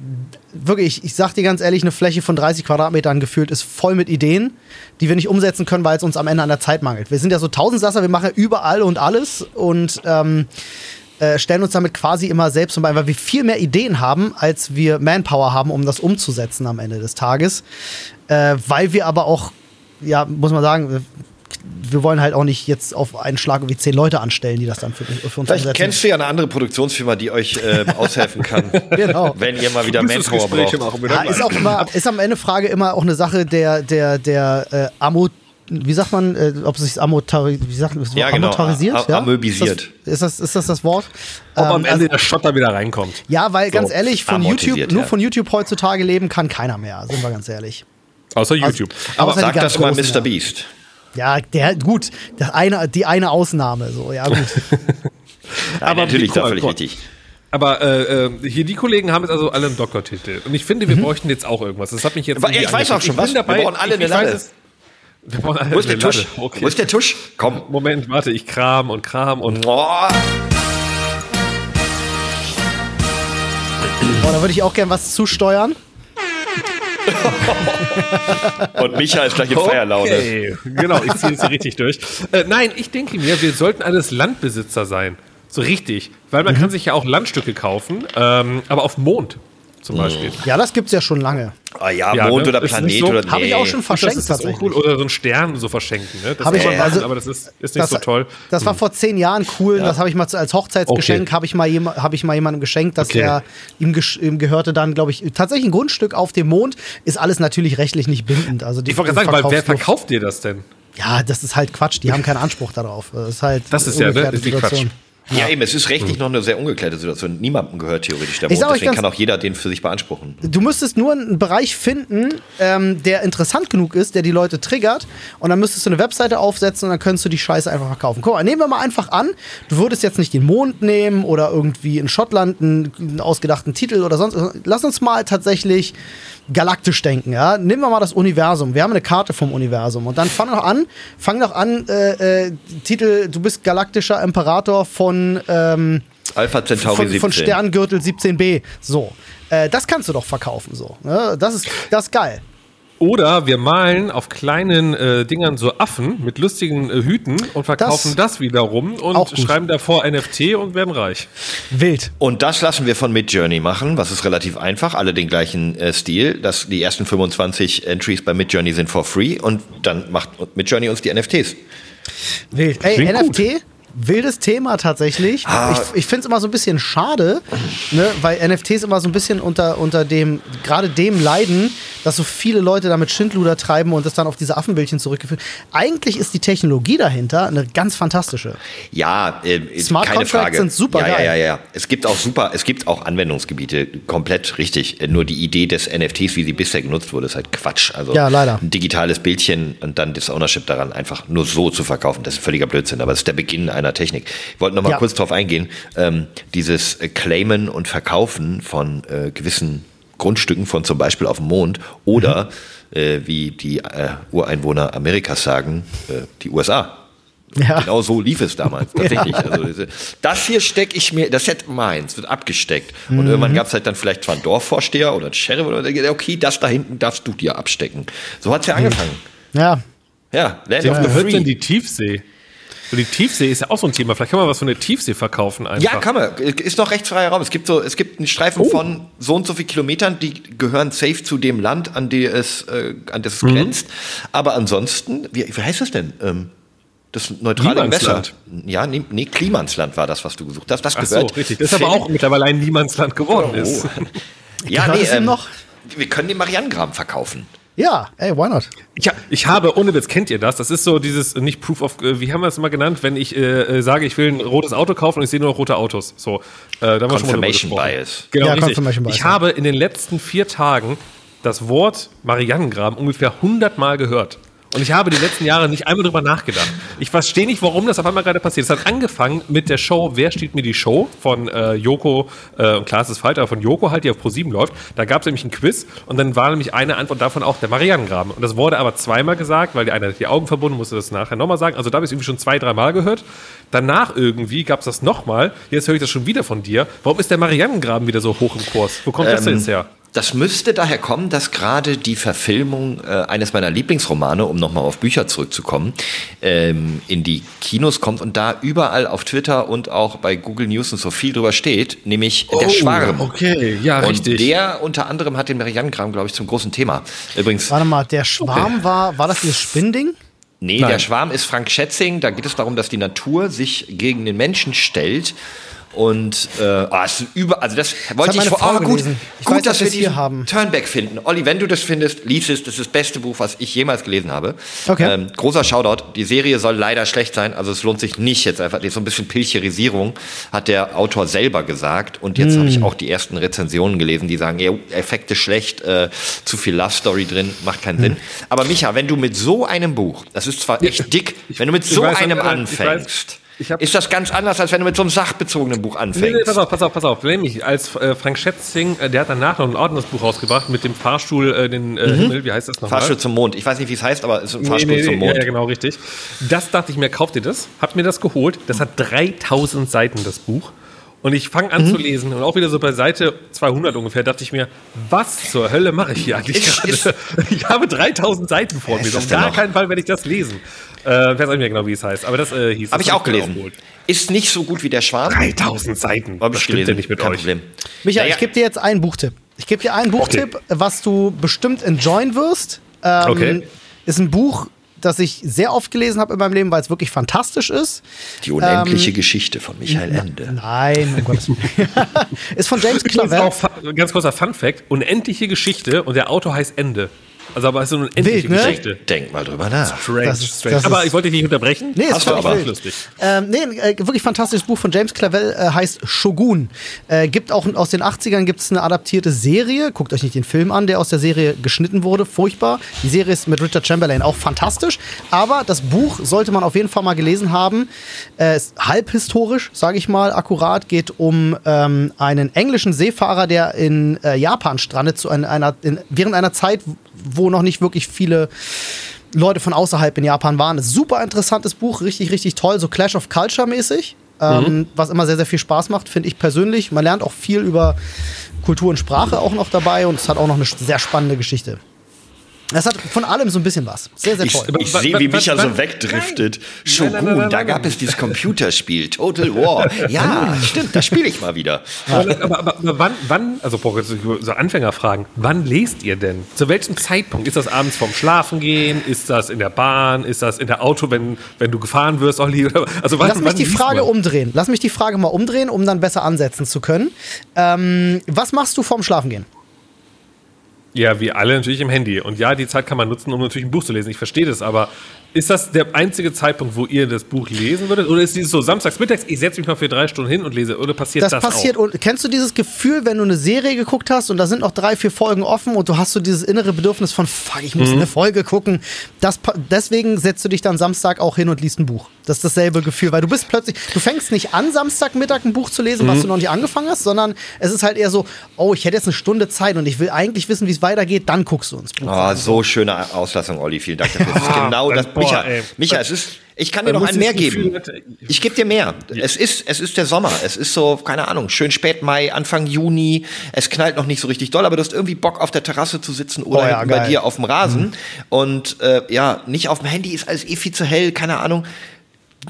wirklich, ich sag dir ganz ehrlich, eine Fläche von 30 Quadratmetern gefühlt ist voll mit Ideen, die wir nicht umsetzen können, weil es uns am Ende an der Zeit mangelt. Wir sind ja so Tausendsasser, wir machen überall und alles und ähm, äh, stellen uns damit quasi immer selbst zum Bein, weil wir viel mehr Ideen haben, als wir Manpower haben, um das umzusetzen am Ende des Tages. Äh, weil wir aber auch, ja, muss man sagen, wir wollen halt auch nicht jetzt auf einen Schlag irgendwie zehn Leute anstellen, die das dann für, für uns Vielleicht umsetzen. kennst du ja eine andere Produktionsfirma, die euch äh, aushelfen kann, Genau. wenn ihr mal wieder Manpower braucht. Ja, ist auch immer, ist am Ende Frage immer auch eine Sache der, der, der äh, Amo, wie sagt man, äh, ob es sich amotari, wie sagt? Ja, genau, amotarisiert? a- a- amöbisiert. Ist das, ist, das, ist das das Wort? Ob am Ähm, Ende der Schotter wieder reinkommt. Ja, weil ganz So, ehrlich, von YouTube, nur ja. von YouTube heutzutage leben kann keiner mehr, sind wir ganz ehrlich. Außer YouTube. Aber Sag die ganz das mal Mr. Beast. Ja, der, gut, das eine, die eine Ausnahme, so, ja, gut. Aber natürlich, da völlig richtig. Aber äh, äh, hier die Kollegen haben jetzt also alle einen Doktortitel. Und ich finde, wir bräuchten jetzt auch irgendwas. Das hat mich jetzt. Ich weiß auch schon was. Wir brauchen alle eine es. Wir brauchen alle Wo ist der Tusch? Okay. Wo ist der Tusch? Komm. Moment, warte, ich kram und kram und. Oh, Boah, da würde ich auch gern was zusteuern. und Micha ist gleich in Feierlaune. Okay, genau, ich ziehe jetzt hier richtig durch. Äh, nein, ich denke mir, wir sollten alles Landbesitzer sein. So richtig. Weil man kann sich ja auch Landstücke kaufen, ähm, aber auf dem Mond zum Beispiel. Ja, das gibt's ja schon lange. Ah ja, Ja, Mond ne? oder Ist Planet so- oder nee. Habe ich auch schon Das verschenkt ist das tatsächlich. uncool. Oder so einen Stern so verschenken. Ne? Das Hab ich- machen, also- aber das ist, ist nicht Das, so toll. das war vor zehn Jahren cool. Das habe ich mal als Hochzeitsgeschenk Okay. habe ich mal habe ich mal jemandem geschenkt, dass Okay. er ihm, ihm gehörte dann, glaube ich, tatsächlich ein Grundstück auf dem Mond. Ist alles natürlich rechtlich nicht bindend. Also die Ich wollte gerade sagen, weil wer verkauft dir das denn? Ja, das ist halt Quatsch. Die haben keinen Anspruch darauf. Das ist halt. Das ist ja, ne? umgekehrte Ist die Quatsch. Ja, eben, es ist rechtlich noch eine sehr ungeklärte Situation. Niemandem gehört theoretisch der Mond, deswegen kann auch jeder den für sich beanspruchen. Du müsstest nur einen Bereich finden, ähm, der interessant genug ist, der die Leute triggert. Und dann müsstest du eine Webseite aufsetzen und dann könntest du die Scheiße einfach verkaufen. Guck mal, nehmen wir mal einfach an, du würdest jetzt nicht den Mond nehmen oder irgendwie in Schottland einen, einen ausgedachten Titel oder sonst. Lass uns mal tatsächlich galaktisch denken, ja. Nehmen wir mal das Universum. Wir haben eine Karte vom Universum. Und dann fang doch an, fang doch an, äh, äh, Titel, du bist galaktischer Imperator von. Ähm, Alpha Centauri von, 17. von Sterngürtel 17b. So. Äh, das kannst du doch verkaufen, so. Ne? Das, ist, das ist geil. Oder wir malen auf kleinen äh, Dingern so Affen mit lustigen äh, Hüten und verkaufen das, wiederum Auch und gut. schreiben davor NFT und werden reich. Wild. Und das lassen wir von Midjourney machen, was ist relativ einfach, alle den gleichen äh, Stil. Das, die ersten 25 Entries bei Midjourney sind for free und dann macht Midjourney uns die NFTs. Wild. Ey, Klingt NFT, wildes Thema tatsächlich. Ah. Ich, ich finde es immer so ein bisschen schade, ne, weil NFTs immer so ein bisschen unter, unter dem, gerade dem leiden, dass so viele Leute damit Schindluder treiben und das dann auf diese Affenbildchen zurückgeführt. Eigentlich ist die Technologie dahinter eine ganz fantastische. Ja, äh, Smart keine Contracts Frage. sind super ja, ja, geil. ja, ja. Es gibt auch super, es gibt auch Anwendungsgebiete, komplett richtig. Äh, Nur die Idee des NFTs, wie sie bisher genutzt wurde, ist halt Quatsch. Also Ja, leider. ein digitales Bildchen und dann das Ownership daran einfach nur so zu verkaufen, das ist völliger Blödsinn. Aber das ist der Beginn einer Technik. Ich wollte noch mal Ja. kurz drauf eingehen. Ähm, dieses äh, Claimen und Verkaufen von äh, gewissen Grundstücken von zum Beispiel auf dem Mond oder Mhm. äh, wie die äh, Ureinwohner Amerikas sagen, äh, die USA. Ja. Genau so lief es damals, tatsächlich. Also, diese- das hier stecke ich mir, das jetzt meins, wird abgesteckt. Und Mhm. irgendwann gab es halt dann vielleicht zwar einen Dorfvorsteher oder einen Sheriff oder der, okay, das da hinten darfst du dir abstecken. So hat's ja angefangen. Ja. Ja, Land Wer of the gehört denn Free. die Tiefsee? Und die Tiefsee ist ja auch so ein Thema. Vielleicht kann man was von der Tiefsee verkaufen einfach. Ja, kann man. Ist noch rechtsfreier Raum. Es gibt so, es gibt einen Streifen Oh. von so und so viel Kilometern, die gehören safe zu dem Land, an die es, äh, an das es Mhm. grenzt. Aber ansonsten, wie, wie heißt das denn? Ähm, das neutrale Gewässer. Ja, nee, nee, Klimansland war das, was du gesucht hast. Das Ach so, gehört. richtig. Das ist aber auch mittlerweile ein Niemandsland geworden ist. Oh. Ja, Gehört nee, ähm, noch? wir können den Marianengraben verkaufen. Ja, ey, why not? Ich, ich habe, ohne Witz, kennt ihr das? Das ist so dieses, nicht Proof of, äh, wie haben wir es mal genannt, wenn ich äh, äh, sage, ich will ein rotes Auto kaufen und ich sehe nur noch rote Autos. So, äh, da haben wir schon mal. Bias. Genau, Ja, richtig. Confirmation Bias, ich ja. habe in den letzten vier Tagen das Wort Marianengraben ungefähr 100 Mal gehört. Und ich habe die letzten Jahre nicht einmal drüber nachgedacht. Ich verstehe nicht, warum das auf einmal gerade passiert. Es hat angefangen mit der Show Wer steht mir die Show von äh, Joko äh, und Klaas ist Falter von Joko halt, die auf ProSieben läuft. Da gab es nämlich ein Quiz und dann war nämlich eine Antwort davon auch der Marianengraben. Und das wurde aber zweimal gesagt, weil die eine hat die Augen verbunden, musste das nachher nochmal sagen. Also da habe ich es irgendwie schon zwei, dreimal gehört. Danach irgendwie gab es das nochmal. Jetzt höre ich das schon wieder von dir. Warum ist der Marianengraben wieder so hoch im Kurs? Wo kommt das denn Ähm, jetzt her? Das müsste daher kommen, dass gerade die Verfilmung äh, eines meiner Lieblingsromane, um nochmal auf Bücher zurückzukommen, ähm, in die Kinos kommt und da überall auf Twitter und auch bei Google News und so viel drüber steht, nämlich der Schwarm. Oh, okay, ja, Und richtig. der unter anderem hat den Marianengraben, glaube ich, zum großen Thema. Übrigens, Warte mal, der Schwarm war, war das dieses Spinnding? nee, Nein. der Schwarm ist Frank Schätzing. Da geht es darum, dass die Natur sich gegen den Menschen stellt. Und äh, ah, es ist über, also das wollte hat ich vor. Frau Oh, gut. Ich gut weiß, dass dass wir hier haben. Turnback finden. Olli, wenn du das findest, lies es. Das ist das beste Buch, was ich jemals gelesen habe. Okay. Ähm, großer Shoutout. Die Serie soll leider schlecht sein. Also es lohnt sich nicht jetzt einfach. So ein bisschen Pilcherisierung hat der Autor selber gesagt. Und jetzt habe Hm. ich auch die ersten Rezensionen gelesen, die sagen, ja, Effekte schlecht, äh, zu viel Love Story drin, macht keinen Hm. Sinn. Aber Micha, wenn du mit so einem Buch, das ist zwar echt dick, wenn du mit ich so weiß, einem äh, anfängst, ist das ganz anders, als wenn du mit so einem sachbezogenen Buch Nee, anfängst. nee, pass auf, pass auf, pass auf. Nämlich, als äh, Frank Schätzing, äh, der hat danach noch ein Ordnungsbuch rausgebracht mit dem Fahrstuhl, äh, den äh, Himmel, wie heißt das nochmal? Mhm. Fahrstuhl zum Mond. Ich weiß nicht, wie es heißt, aber es ist ein Nee, Fahrstuhl nee, zum nee, Mond. Ja, ja, genau, richtig. Das dachte ich mir, kauft ihr das? Hab mir das geholt. Das hat 3000 Seiten, das Buch. Und ich fange Mhm. an zu lesen und auch wieder so bei Seite 200 ungefähr dachte ich mir, was zur Hölle mache ich hier eigentlich gerade? Ich habe 3000 Seiten vor mir. Auf gar noch? keinen Fall werde ich das lesen. Äh, ich weiß auch nicht mehr genau, wie es heißt, aber das äh, hieß Habe ich auch gelesen. geholt. Ist nicht so gut wie der Schwarm. 3000 Seiten. Hab Das ich stimmt ja nicht mit Kein euch. Problem. Micha, Naja. ich gebe dir jetzt einen Buchtipp. Ich gebe dir einen Buchtipp, was du bestimmt enjoyen wirst. Ähm, Okay. Ist ein Buch, das ich sehr oft gelesen habe in meinem Leben, weil es wirklich fantastisch ist. Die unendliche Ähm, Geschichte von Michael Ende. Nein, um Gottes Willen. ist von James Übrigens Clavel. auch fa- ganz kurzer Fun Fact: Unendliche Geschichte und der Autor heißt Ende. Also aber es ist so eine unendliche Wild, ne? Geschichte. Denk mal drüber nach. Strange, Das ist- strange. das aber ich wollte dich nicht unterbrechen. Nee, ist Hast du aber wild. lustig. Ähm, nee, ein äh, wirklich fantastisches Buch von James Clavel äh, heißt Shogun. Äh, gibt auch aus den 80ern gibt es eine adaptierte Serie. Guckt euch nicht den Film an, der aus der Serie geschnitten wurde. Furchtbar. Die Serie ist mit Richard Chamberlain auch fantastisch. Aber das Buch sollte man auf jeden Fall mal gelesen haben. Äh, ist halbhistorisch, sage ich mal, akkurat. Geht um ähm, einen englischen Seefahrer, der in äh, Japan strandet zu ein, einer, in, während einer Zeit, wo noch nicht wirklich viele Leute von außerhalb in Japan waren. Das ist super interessantes Buch, richtig, richtig toll, so Clash of Culture mäßig, ähm, was immer sehr, sehr viel Spaß macht, finde ich persönlich. Man lernt auch viel über Kultur und Sprache auch noch dabei und es hat auch noch eine sehr spannende Geschichte. Es hat von allem so ein bisschen was. Sehr, sehr Ich, toll. ich Wa- sehe, wie Micha so wegdriftet. Shogun, da gab es dieses Computerspiel, Total War. Ja, stimmt, das spiele ich mal wieder. Aber, aber, aber, aber wann, wann, also boah, jetzt so Anfängerfragen, wann lest ihr denn? Zu welchem Zeitpunkt? Ist das abends vorm Schlafengehen? Ist das in der Bahn? Ist das in der Auto, wenn, wenn du gefahren wirst, Olli? Also wann, Lass mich wann die Frage man? umdrehen. Lass mich die Frage mal umdrehen, um dann besser ansetzen zu können. Ähm, was machst du vorm Schlafengehen? Ja, wie alle natürlich im Handy. Und ja, die Zeit kann man nutzen, um natürlich ein Buch zu lesen. Ich verstehe das, aber ist das der einzige Zeitpunkt, wo ihr das Buch lesen würdet? Oder ist dieses so samstags mittags, ich setze mich mal für drei Stunden hin und lese? Oder passiert das, Das, passiert. auch? Und kennst du dieses Gefühl, wenn du eine Serie geguckt hast und da sind noch drei, vier Folgen offen und du hast so dieses innere Bedürfnis von, fuck, ich Mhm. muss eine Folge gucken. Das, deswegen setzt du dich dann Samstag auch hin und liest ein Buch. Das ist dasselbe Gefühl, weil du bist plötzlich, du fängst nicht an, Samstagmittag ein Buch zu lesen, Mhm. was du noch nicht angefangen hast, sondern es ist halt eher so, oh, ich hätte jetzt eine Stunde Zeit und ich will eigentlich wissen, wie es weitergeht, dann guckst du ins Buch. Oh, so schöne Auslassung, Olli. Vielen Dank dafür. Das ist genau das. Boah, Micha, ey. Micha, es ist. Ich kann dir noch muss ein mehr geben. Ich gebe dir mehr. Es ist, es ist der Sommer. Es ist so, keine Ahnung, schön spät Mai, Anfang Juni. Es knallt noch nicht so richtig doll, aber du hast irgendwie Bock auf der Terrasse zu sitzen oder Oh ja, bei dir auf dem Rasen. Und äh, ja, nicht auf dem Handy ist alles eh viel zu hell, keine Ahnung.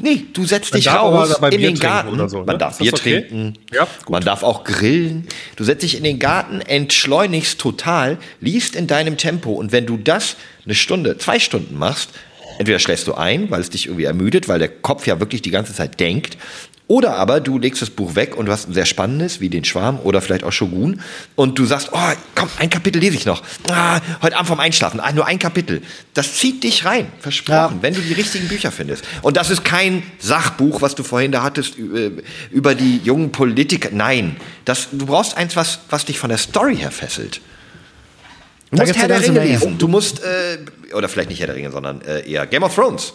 Nee, du setzt Man dich raus in den Garten. so, ne? Man darf Bier okay? trinken. Ja, man darf auch grillen. Du setzt dich in den Garten, entschleunigst total, liest in deinem Tempo. Und wenn du das eine Stunde, zwei Stunden machst, entweder schläfst du ein, weil es dich irgendwie ermüdet, weil der Kopf ja wirklich die ganze Zeit denkt. Oder aber du legst das Buch weg und du hast ein sehr spannendes, wie den Schwarm oder vielleicht auch Shogun. Und du sagst, oh, komm, ein Kapitel lese ich noch. Ah, heute Abend vorm Einschlafen, ah, nur ein Kapitel. Das zieht dich rein, versprochen, Ja. wenn du die richtigen Bücher findest. Und das ist kein Sachbuch, was du vorhin da hattest, ü- über die jungen Politiker. Nein, das, du brauchst eins, was, was dich von der Story her fesselt. Du Da musst Herr der Ringe lesen. Du musst, äh, oder vielleicht nicht Herr der Ringe, sondern äh, eher Game of Thrones.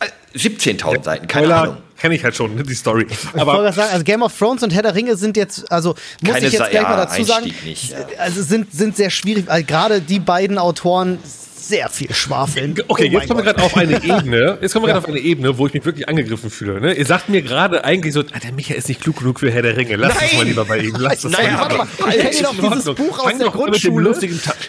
Äh, 17.000 Seiten, keine Ahnung. kenne ich halt schon, ne, die Story. Ich Aber gerade sagen, also Game of Thrones und Herr der Ringe sind jetzt, also muss ich jetzt Sa- gleich mal ja, dazu sagen, Einstieg nicht, ja. also sind, sind sehr schwierig, weil gerade die beiden Autoren sehr viel schwafeln. Okay, Oh jetzt kommen wir gerade auf eine Ebene. Jetzt kommen wir gerade auf eine Ebene, wo ich mich wirklich angegriffen fühle. Ne? Ihr sagt mir gerade eigentlich so, ah, der Micha ist nicht klug genug für Herr der Ringe. Lass uns Nein! mal lieber bei ihm. Lass uns Nein, mal warte mal. Ich doch dieses Ordnung. Buch aus fang der mit dem Grundschule.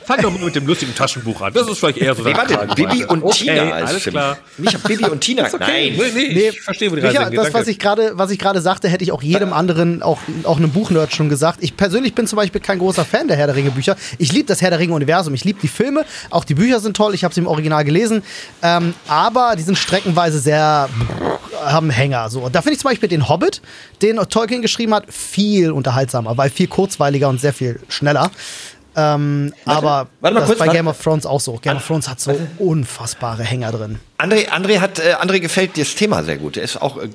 Fang doch mal mit dem lustigen Taschenbuch an. Das ist vielleicht eher so Nee, warte, Bibi und okay, Tina alles klar. Nicht Bibi und Tina. Okay, Nein. nee, nee, Nee, ich verstehe, wo die Micha, Reise das, was ich gerade, was ich gerade sagte, hätte ich auch jedem anderen, auch, auch einem Buchnerd schon gesagt. Ich persönlich bin zum Beispiel kein großer Fan der Herr der Ringe Bücher. Ich liebe das Herr der Ringe Universum. Ich liebe die Filme. Auch die Bücher sind toll. Ich habe sie im Original gelesen. Ähm, aber die sind streckenweise sehr haben Hänger. So. Und da finde ich zum Beispiel den Hobbit, den Tolkien geschrieben hat, viel unterhaltsamer, weil viel kurzweiliger und sehr viel schneller. Ähm, aber warte das kurz, ist bei warte. Game of Thrones auch so. Game of Thrones hat so unfassbare Hänger drin. André, André hat, äh, André gefällt das Thema sehr gut. Er ist auch, äh,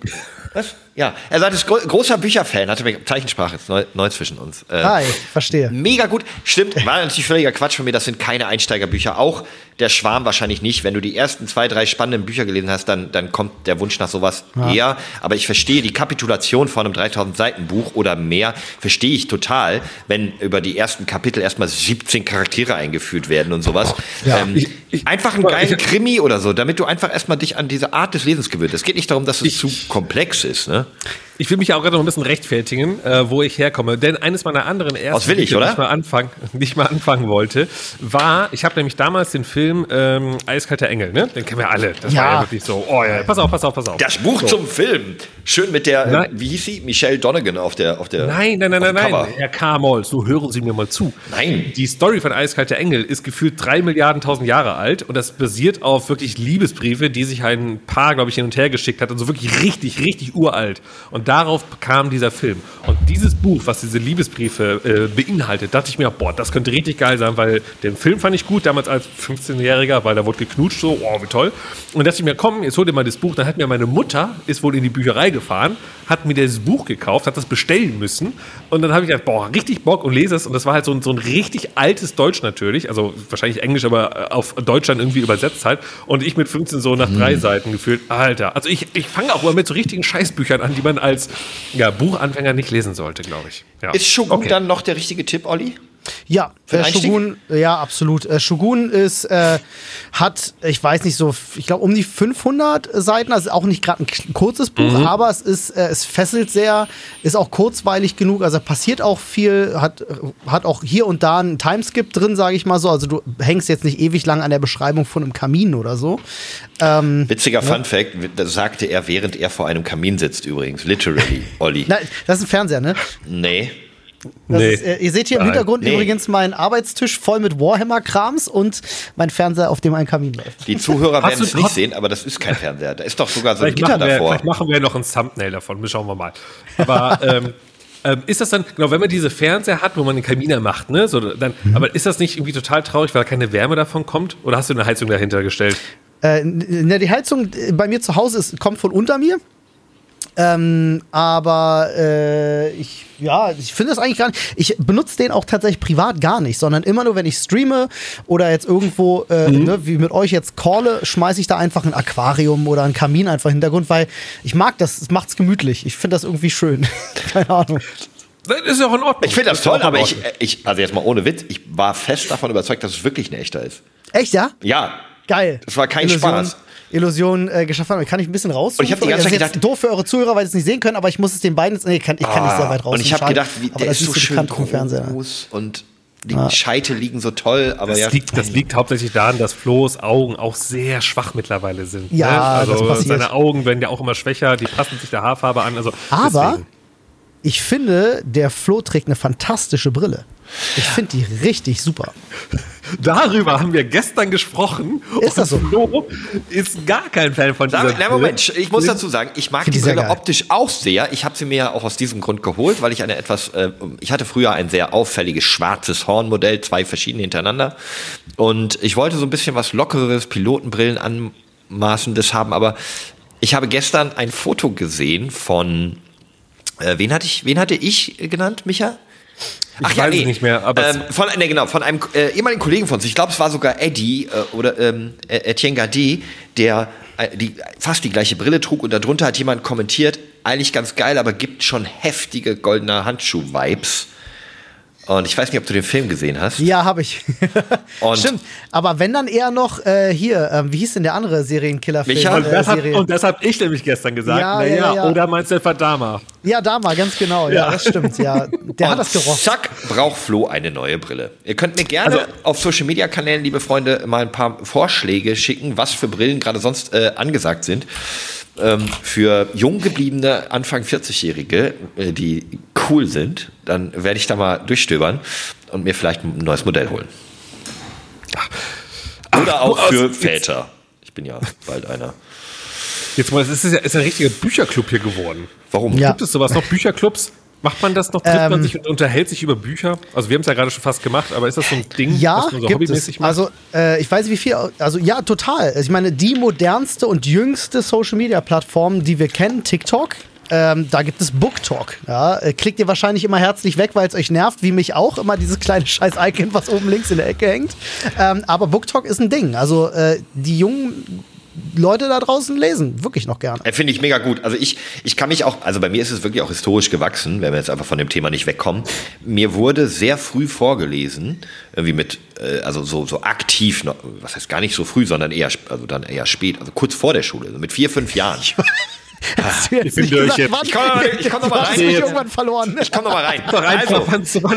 was? Ja, er sagt, er ist gro großer Bücherfan, hatte mir Zeichensprache, ist neu, neu zwischen uns. Äh, Hi, verstehe. Mega gut. Stimmt, war natürlich völliger Quatsch von mir. Das sind keine Einsteigerbücher. Auch der Schwarm wahrscheinlich nicht. Wenn du die ersten zwei, drei spannenden Bücher gelesen hast, dann, dann kommt der Wunsch nach sowas eher. Aber ich verstehe die Kapitulation von einem 3000 Seiten Buch oder mehr, verstehe ich total, wenn über die ersten Kapitel erstmal 17 Charaktere eingeführt werden und sowas. Ja. Ähm, Ich- ich- einfach einen geilen ich- Krimi oder so, damit du einfach erstmal dich an diese Art des Lesens gewöhnst. Es geht nicht darum, dass es zu komplex ist, ne? Ich will mich ja auch gerade noch ein bisschen rechtfertigen, äh, wo ich herkomme. Denn eines meiner anderen ersten, Aus Willig, die ich oder? Nicht mal, anfangen, nicht mal anfangen wollte, war, ich habe nämlich damals den Film ähm, Eiskalter Engel, ne? Den kennen wir alle. Das Ja. war ja wirklich so, oh ja, pass auf, pass auf, pass auf. Das Buch so. zum Film. Schön mit der, äh, Nein. wie hieß sie? Michelle Donegan auf der, auf der. Nein, nein, nein, nein, nein. Herr Karmol, so hören Sie mir mal zu. Nein. Die Story von Eiskalter Engel ist gefühlt drei Milliarden tausend Jahre alt und das basiert auf wirklich Liebesbriefe, die sich ein Paar, glaube ich, hin und her geschickt hat und so wirklich richtig, richtig uralt. Und darauf kam dieser Film. Und dieses Buch, was diese Liebesbriefe äh, beinhaltet, dachte ich mir, boah, das könnte richtig geil sein, weil den Film fand ich gut, damals als 15-Jähriger, weil da wurde geknutscht, so, oh, wie toll. Und dachte ich mir, komm, jetzt hol dir mal das Buch. Dann hat mir meine Mutter, ist wohl in die Bücherei gefahren, hat mir das Buch gekauft, hat das bestellen müssen. Und dann habe ich gedacht, boah, richtig Bock und lese es. Und das war halt so ein, so ein richtig altes Deutsch natürlich, also wahrscheinlich Englisch, aber äh, auf Deutsch dann irgendwie übersetzt halt. Und ich mit 15 so nach drei Seiten gefühlt, Alter. Also ich, ich fange auch immer mit so richtigen Scheißbüchern an, die man als ja, Buchanfänger nicht lesen sollte, glaube ich. Ja. Ist Shogun Okay. dann noch der richtige Tipp, Olli? Ja, äh? Shogun, ja, absolut. Äh, Shogun ist, äh, hat, ich weiß nicht so, ich glaube um die 500 Seiten, also auch nicht gerade ein kurzes Buch, Mhm. aber es ist, äh, es fesselt sehr, ist auch kurzweilig genug, also passiert auch viel, hat, hat auch hier und da einen Timeskip drin, sage ich mal so, also du hängst jetzt nicht ewig lang an der Beschreibung von einem Kamin oder so. Ähm, Witziger Fun Fact, das sagte er, während er vor einem Kamin sitzt übrigens. Literally, Olli. na, das ist ein Fernseher, ne? Nee. Das Nee. ist, äh, ihr seht hier im. Hintergrund Nee. übrigens meinen Arbeitstisch voll mit Warhammer-Krams und mein Fernseher, auf dem ein Kamin läuft. Die Zuhörer werden es nicht sehen, aber das ist kein Fernseher. Da ist doch sogar so ein Gitter wir, davor. vielleicht machen wir noch ein Thumbnail davon. Schauen wir mal. Aber ähm, ähm, ist das dann, genau, wenn man diese Fernseher hat, wo man den Kamin macht, ne? So, dann, Mhm. Aber ist das nicht irgendwie total traurig, weil keine Wärme davon kommt? Oder hast du eine Heizung dahinter gestellt? Äh, na, die Heizung äh, bei mir zu Hause ist, kommt von unter mir. Ähm, aber äh, ich, ja, ich finde das eigentlich gar nicht. Ich benutze den auch tatsächlich privat gar nicht, sondern immer nur, wenn ich streame oder jetzt irgendwo, äh, ne, wie mit euch jetzt calle, schmeiße ich da einfach ein Aquarium oder einen Kamin einfach im Hintergrund, weil ich mag das, es macht's gemütlich. Ich finde das irgendwie schön. Keine Ahnung. Das ist ja auch in Ordnung. Ich finde das ja toll, aber ich, ich, also jetzt mal ohne Witz, ich war fest davon überzeugt, dass es wirklich ein echter ist. Echt, ja? Ja. Geil. Das war kein Illusion, Spaß. Illusion äh, geschafft haben. Kann ich ein bisschen raus? Und ich hab die ganze Zeit das ist jetzt gedacht- doof für eure Zuhörer, weil sie es nicht sehen können, aber ich muss es den beiden jetzt. Nee, kann, ich kann nicht sehr weit raus. Ah, Und ich habe gedacht, wie, der ist so schön vom Fernseher. groß und die Scheite liegen so toll, aber Das, ja. liegt, das liegt hauptsächlich daran, dass Flo's Augen auch sehr schwach mittlerweile sind. Ja, ne? also das passiert. seine Augen werden ja auch immer schwächer, die passen sich der Haarfarbe an. Also Aber deswegen. ich finde, der Flo trägt eine fantastische Brille. Ich finde die richtig super. Darüber haben wir gestern gesprochen. Ist das so? Flo ist gar kein Fan von dieser Na, Moment, ich muss dazu sagen, ich mag Find die Brille optisch auch sehr. Ich habe sie mir ja auch aus diesem Grund geholt, weil ich eine etwas, äh, ich hatte früher ein sehr auffälliges schwarzes Hornmodell, zwei verschiedene hintereinander. Und ich wollte so ein bisschen was Lockeres, Pilotenbrillen anmaßendes haben, aber ich habe gestern ein Foto gesehen von, äh, wen hatte ich, wen hatte ich genannt, Micha? Ich weiß es nicht mehr, aber ähm, von, nee, genau, von einem äh, ehemaligen Kollegen von uns, ich glaube, es war sogar Eddie äh, oder ähm, äh, Etienne Gardet, der äh, die, fast die gleiche Brille trug und darunter hat jemand kommentiert, eigentlich ganz geil, aber gibt schon heftige goldene Handschuh-Vibes. Und ich weiß nicht, ob du den Film gesehen hast. Ja, habe ich. Und- Stimmt. Aber wenn dann eher noch äh, hier, ähm, wie hieß denn der andere Serienkiller-Film? Micha? Und Äh, das, hab, Serie? und das habe ich nämlich gestern gesagt. Ja, naja, ja, ja. oder meinst du etwa Dama? ja, da mal, ganz genau. Ja, Ja. das stimmt. Ja, der hat das gerochen. Zack, braucht Flo eine neue Brille. Ihr könnt mir gerne Also- auf Social Media Kanälen, liebe Freunde, mal ein paar Vorschläge schicken, was für Brillen gerade sonst äh, angesagt sind. Ähm, für jung gebliebene Anfang 40-Jährige, äh, die cool sind, dann werde ich da mal durchstöbern und mir vielleicht ein neues Modell holen. Oder auch aus- für jetzt- Väter. Ich bin ja bald einer. Jetzt mal, es ist ja ist ein richtiger Bücherclub hier geworden. Warum? Ja. Gibt es sowas noch? Bücherclubs? Macht man das noch? Trifft man Ähm, sich und unterhält sich über Bücher? Also wir haben es ja gerade schon fast gemacht, aber ist das so ein Ding, Ja, was man so gibt es. hobbymäßig macht? Also, äh, ich weiß nicht, wie viel. Also, ja, total. Also, Ich meine, die modernste und jüngste Social-Media-Plattform, die wir kennen, TikTok. Ähm, da gibt es BookTalk. Ja, äh, klickt ihr wahrscheinlich immer herzlich weg, weil es euch nervt, wie mich auch immer dieses kleine scheiß Icon, was oben links in der Ecke hängt. Ähm, aber BookTalk ist ein Ding. Also äh, die jungen Leute da draußen lesen wirklich noch gerne. Äh, Finde ich mega gut. Also ich, ich kann mich auch, also bei mir ist es wirklich auch historisch gewachsen, wenn wir jetzt einfach von dem Thema nicht wegkommen. Mir wurde sehr früh vorgelesen, irgendwie mit, äh, also so, so aktiv, noch, was heißt gar nicht so früh, sondern eher, also dann eher spät, also kurz vor der Schule, also mit vier, fünf Jahren. Hast du jetzt ich bin durch gesagt, jetzt. wann? Ich komm noch mal- ich komm noch rein jetzt. irgendwann verloren. Ich komm noch mal rein. Also,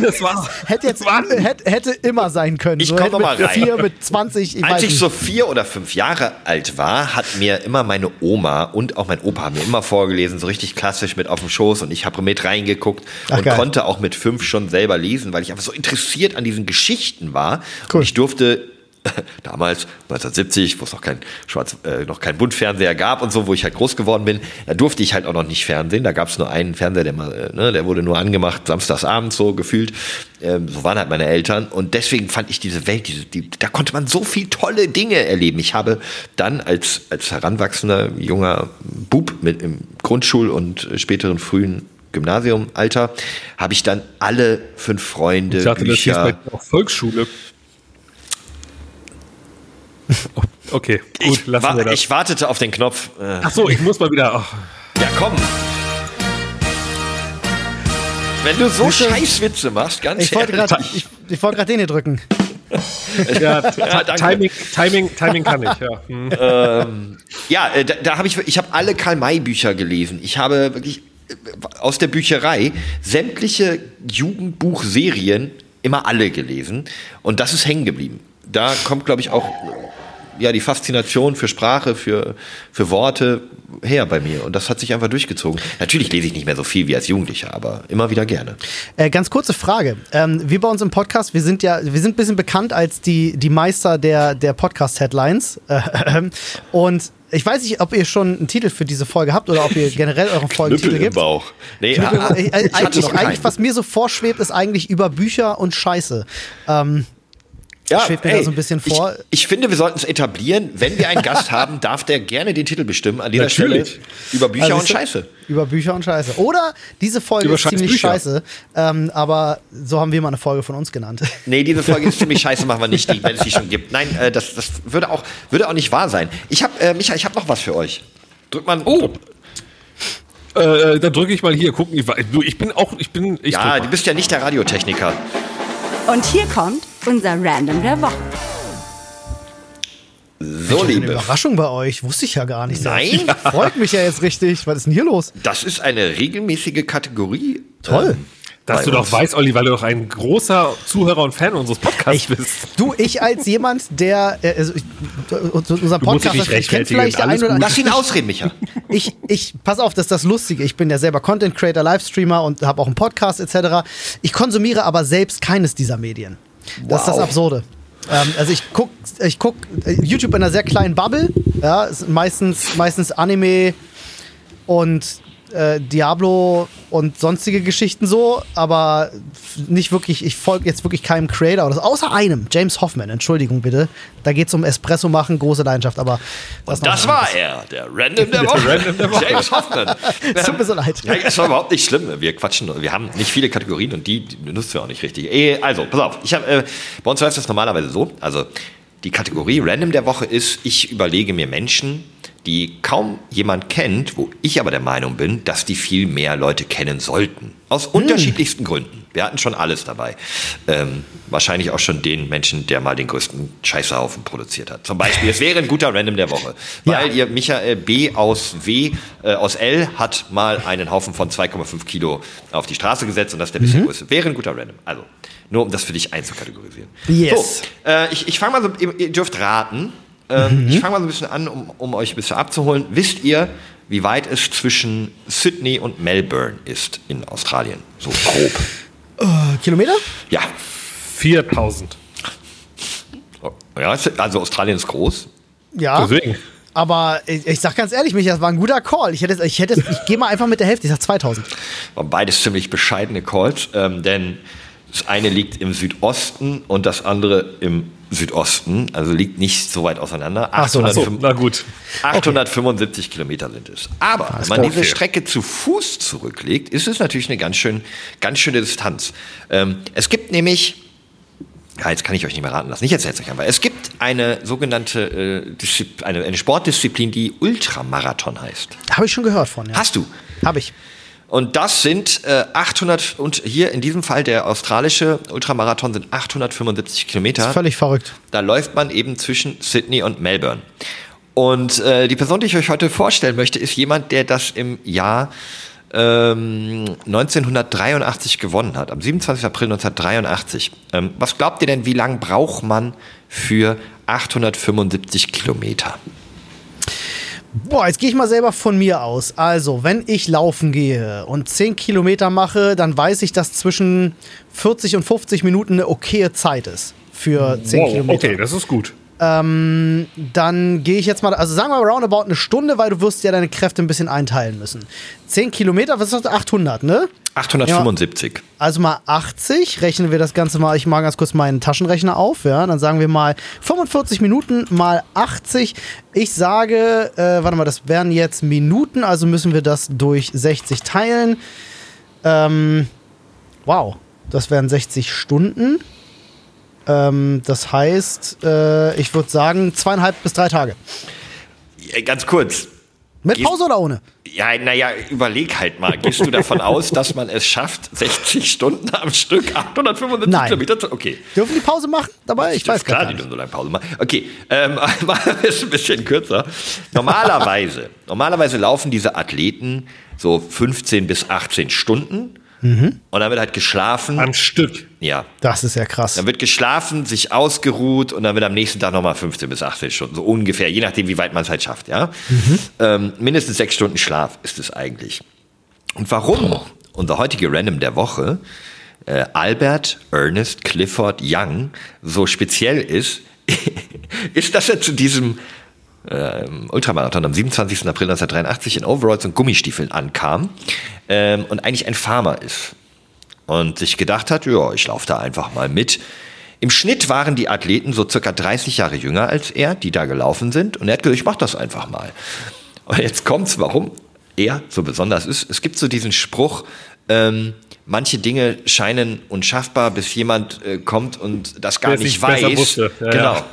das war. Hätte jetzt hätte, hätte immer sein können. Ich so komm hätte noch mal mit rein. vier, mit 20, ich weiß als ich nicht. so vier oder fünf Jahre alt war, hat mir immer meine Oma und auch mein Opa haben mir immer vorgelesen, so richtig klassisch mit auf dem Schoß und ich habe mit reingeguckt Ach, und geil. konnte auch mit fünf schon selber lesen, weil ich einfach so interessiert an diesen Geschichten war. Cool. Und ich durfte damals 1970, wo es noch kein Schwarz, äh, noch kein Buntfernseher gab und so, wo ich halt groß geworden bin, da durfte ich halt auch noch nicht Fernsehen. Da gab es nur einen Fernseher, der mal, äh, ne, der wurde nur angemacht samstagsabends so gefühlt. Ähm, so waren halt meine Eltern und deswegen fand ich diese Welt, diese, die, da konnte man so viel tolle Dinge erleben. Ich habe dann als als heranwachsender junger Bub mit im Grundschul- und späteren frühen Gymnasiumalter habe ich dann alle fünf Freunde Ich dachte, das hieß bei Bücher auch Volksschule. Oh, Okay, gut, ich, lassen wa wir das. ich wartete auf den Knopf. Äh, Ach so, ich muss mal wieder. ach, Ja, komm. Wenn du so? Scheißwitze machst, ganz Ich wollte gerade ich, ich wollt grad den hier drücken. ja, Ja. Timing, Timing, Timing kann ich. Ja. Hm. Ja, äh, da, da habe ich, ich habe alle Karl-May-Bücher gelesen. Ich habe wirklich äh, aus der Bücherei sämtliche Jugendbuchserien immer alle gelesen. Und das ist hängen geblieben. Da kommt, glaube ich, auch ja, die Faszination für Sprache, für, für Worte her bei mir. Und das hat sich einfach durchgezogen. Natürlich lese ich nicht mehr so viel wie als Jugendlicher, aber immer wieder gerne. Äh, ganz kurze Frage. Ähm, wir bei uns im Podcast, wir sind ja, wir sind ein bisschen bekannt als die, die Meister der, der Podcast-Headlines. Äh, und ich weiß nicht, ob ihr schon einen Titel für diese Folge habt oder ob ihr generell euren Folgen Titel im gibt. Bauch. Nee, Knüppel- ah, äh, ich hatte eigentlich, eigentlich, was mir so vorschwebt, ist eigentlich über Bücher und Scheiße. Ähm, ja, schwebt mir da so ein bisschen vor. Ich, ich finde, wir sollten es etablieren. Wenn wir einen Gast haben, darf der gerne den Titel bestimmen. An dieser Natürlich. Stelle über Bücher Also und Scheiße. Über Bücher und Scheiße. Oder diese Folge Über ist ziemlich Bücher. scheiße. Ähm, aber so haben wir mal eine Folge von uns genannt. Nee, diese Folge ist ziemlich scheiße, machen wir nicht, die, wenn es die schon gibt. Nein, äh, das, das würde, auch, würde auch nicht wahr sein. Ich habe, äh, Micha, ich habe noch was für euch. Drück mal. Oh. Äh, dann drücke ich mal hier, gucken. Ich, bin auch, ich bin, ich Ja, du bist ja nicht der Radiotechniker. Und hier kommt unser Random der Woche. So, Eine Liebe. Überraschung bei euch. Wusste ich ja gar nicht. Nein? Freut mich ja jetzt richtig. Was ist denn hier los? Das ist eine regelmäßige Kategorie. Toll. Ähm, Dass du doch uns. weißt, Olli, weil du doch ein großer Zuhörer und Fan unseres Podcasts bist. Du, ich als jemand, der äh, also ich, unser musst dich Podcast nicht kennt rechtfertigen, vielleicht der ein oder. Lass ihn ausreden, Micha. ich, ich, pass auf, das ist das Lustige. Ich bin ja selber Content Creator, Livestreamer und habe auch einen Podcast etc. Ich konsumiere aber selbst keines dieser Medien. Das ist das. Absurde. Ähm, also ich guck, ich guck äh, YouTube in einer sehr kleinen Bubble. Ja, meistens, meistens Anime und äh, Diablo und sonstige Geschichten so, aber nicht wirklich, ich folge jetzt wirklich keinem Creator oder so, außer einem, James Hoffman, Entschuldigung bitte. Da geht es um Espresso machen, große Leidenschaft, aber das was war er, der Random der Woche. Random der Woche. James Hoffman. Es tut mir so leid. Ja, ist aber überhaupt nicht schlimm. Wir quatschen. Wir haben nicht viele Kategorien und die, die nutzen wir auch nicht richtig. Eh, Also, pass auf. Ich hab, äh, bei uns läuft das normalerweise so. Also, die Kategorie Random der Woche ist, ich überlege mir Menschen, die kaum jemand kennt, wo ich aber der Meinung bin, dass die viel mehr Leute kennen sollten. Aus unterschiedlichsten Gründen. Wir hatten schon alles dabei. Ähm, wahrscheinlich auch schon den Menschen, der mal den größten Scheißhaufen produziert hat. Zum Beispiel, es wäre ein guter Random der Woche. Weil Ja. ihr Michael B aus W, äh, aus L hat mal einen Haufen von 2,5 Kilo auf die Straße gesetzt und das ist der Mhm. bisschen größte. Wäre ein guter Random. Also, nur um das für dich einzukategorisieren. Yes. So, äh, ich, ich fange mal so, ihr dürft raten. Ähm, Mhm. Ich fange mal so ein bisschen an, um, um euch ein bisschen abzuholen. Wisst ihr, wie weit es zwischen Sydney und Melbourne ist in Australien? So grob. Äh, Kilometer? Ja. 4000. ja also Australien ist groß. Ja. Deswegen. Aber ich, ich sag ganz ehrlich, Micha, das war ein guter Call. Ich hätte, ich hätte, ich gehe mal einfach mit der Hälfte. Ich sag 2000. Waren beides ziemlich bescheidene Calls, ähm, denn das eine liegt im Südosten und das andere im Südosten, also liegt nicht so weit auseinander. Ach so, ach so, 805 Na gut. 875 Kilometer sind es. Aber wenn man diese Okay. Strecke zu Fuß zurücklegt, ist es natürlich eine ganz, schön, ganz schöne Distanz. Ähm, es gibt nämlich, ja, jetzt kann ich euch nicht mehr raten lassen, ich erzähle es euch einfach. Es gibt eine sogenannte äh, eine, eine Sportdisziplin, die Ultramarathon heißt. Habe ich schon gehört von, ja. Hast du? Habe ich. Und das sind äh, 800, und hier in diesem Fall der australische Ultramarathon sind 875 Kilometer. Ist völlig verrückt. Da läuft man eben zwischen Sydney und Melbourne. Und äh, die Person, die ich euch heute vorstellen möchte, ist jemand, der das im Jahr ähm, 1983 gewonnen hat, am 27. April 1983. Ähm, was glaubt ihr denn, wie lange braucht man für 875 Kilometer? Boah, jetzt gehe ich mal selber von mir aus. Also, wenn ich laufen gehe und 10 Kilometer mache, dann weiß ich, dass zwischen 40 und 50 Minuten eine okaye Zeit ist für 10 Wow, Kilometer. okay, das ist gut. Dann gehe ich jetzt mal, also sagen wir mal roundabout eine Stunde, weil du wirst ja deine Kräfte ein bisschen einteilen müssen. 10 Kilometer, was ist das? 800, ne? 875. Also mal 80, rechnen wir das Ganze mal, ich mache ganz kurz meinen Taschenrechner auf, ja, dann sagen wir mal 45 Minuten mal 80. Ich sage, äh, warte mal, das wären jetzt Minuten, also müssen wir das durch 60 teilen. Ähm, wow, das wären 60 Stunden. Ähm, das heißt, äh, ich würde sagen, zweieinhalb bis drei Tage. Ja, ganz kurz. Mit Pause oder ohne? Ja, naja, überleg halt mal. Gehst du davon aus, dass man es schafft, 60 Stunden am Stück, 875 Nein. Kilometer zu. Okay. Dürfen die Pause machen dabei? Ich weiß klar, gar die nicht. dürfen so lange Pause machen. Okay, ähm, machen wir es ein bisschen kürzer. Normalerweise, normalerweise laufen diese Athleten so 15 bis 18 Stunden Mhm. und dann wird halt geschlafen. Am Stück. ja. Das ist ja krass. Dann wird geschlafen, sich ausgeruht und dann wird am nächsten Tag nochmal 15 bis 18 Stunden, so ungefähr, je nachdem, wie weit man es halt schafft, ja. Ähm, mindestens sechs Stunden Schlaf ist es eigentlich. Und warum unser heutiger Random der Woche äh, Albert Ernest Clifford Young so speziell ist, ist, dass er zu diesem ähm, Ultramarathon am 27. April 1983 in Overalls und Gummistiefeln ankam ähm, und eigentlich ein Farmer ist und sich gedacht hat, ja, ich laufe da einfach mal mit. Im Schnitt waren die Athleten so circa 30 Jahre jünger als er, die da gelaufen sind. Und er hat gesagt, ich mach das einfach mal. Und jetzt kommt's, warum er so besonders ist. Es gibt so diesen Spruch, ähm, manche Dinge scheinen unschaffbar, bis jemand äh, kommt und das gar es nicht weiß. wusste. Ja, genau. ja.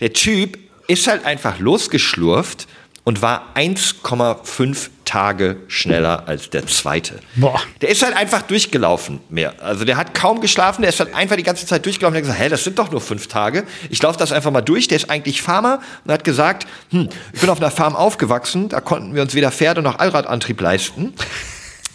Der Typ ist halt einfach losgeschlurft und war 1,5 Tage schneller als der zweite. Boah. Der ist halt einfach durchgelaufen mehr. Also der hat kaum geschlafen, der ist halt einfach die ganze Zeit durchgelaufen. Der hat gesagt, hä, das sind doch nur fünf Tage. Ich laufe das einfach mal durch. Der ist eigentlich Farmer und hat gesagt, hm, ich bin auf einer Farm aufgewachsen, da konnten wir uns weder Pferde noch Allradantrieb leisten.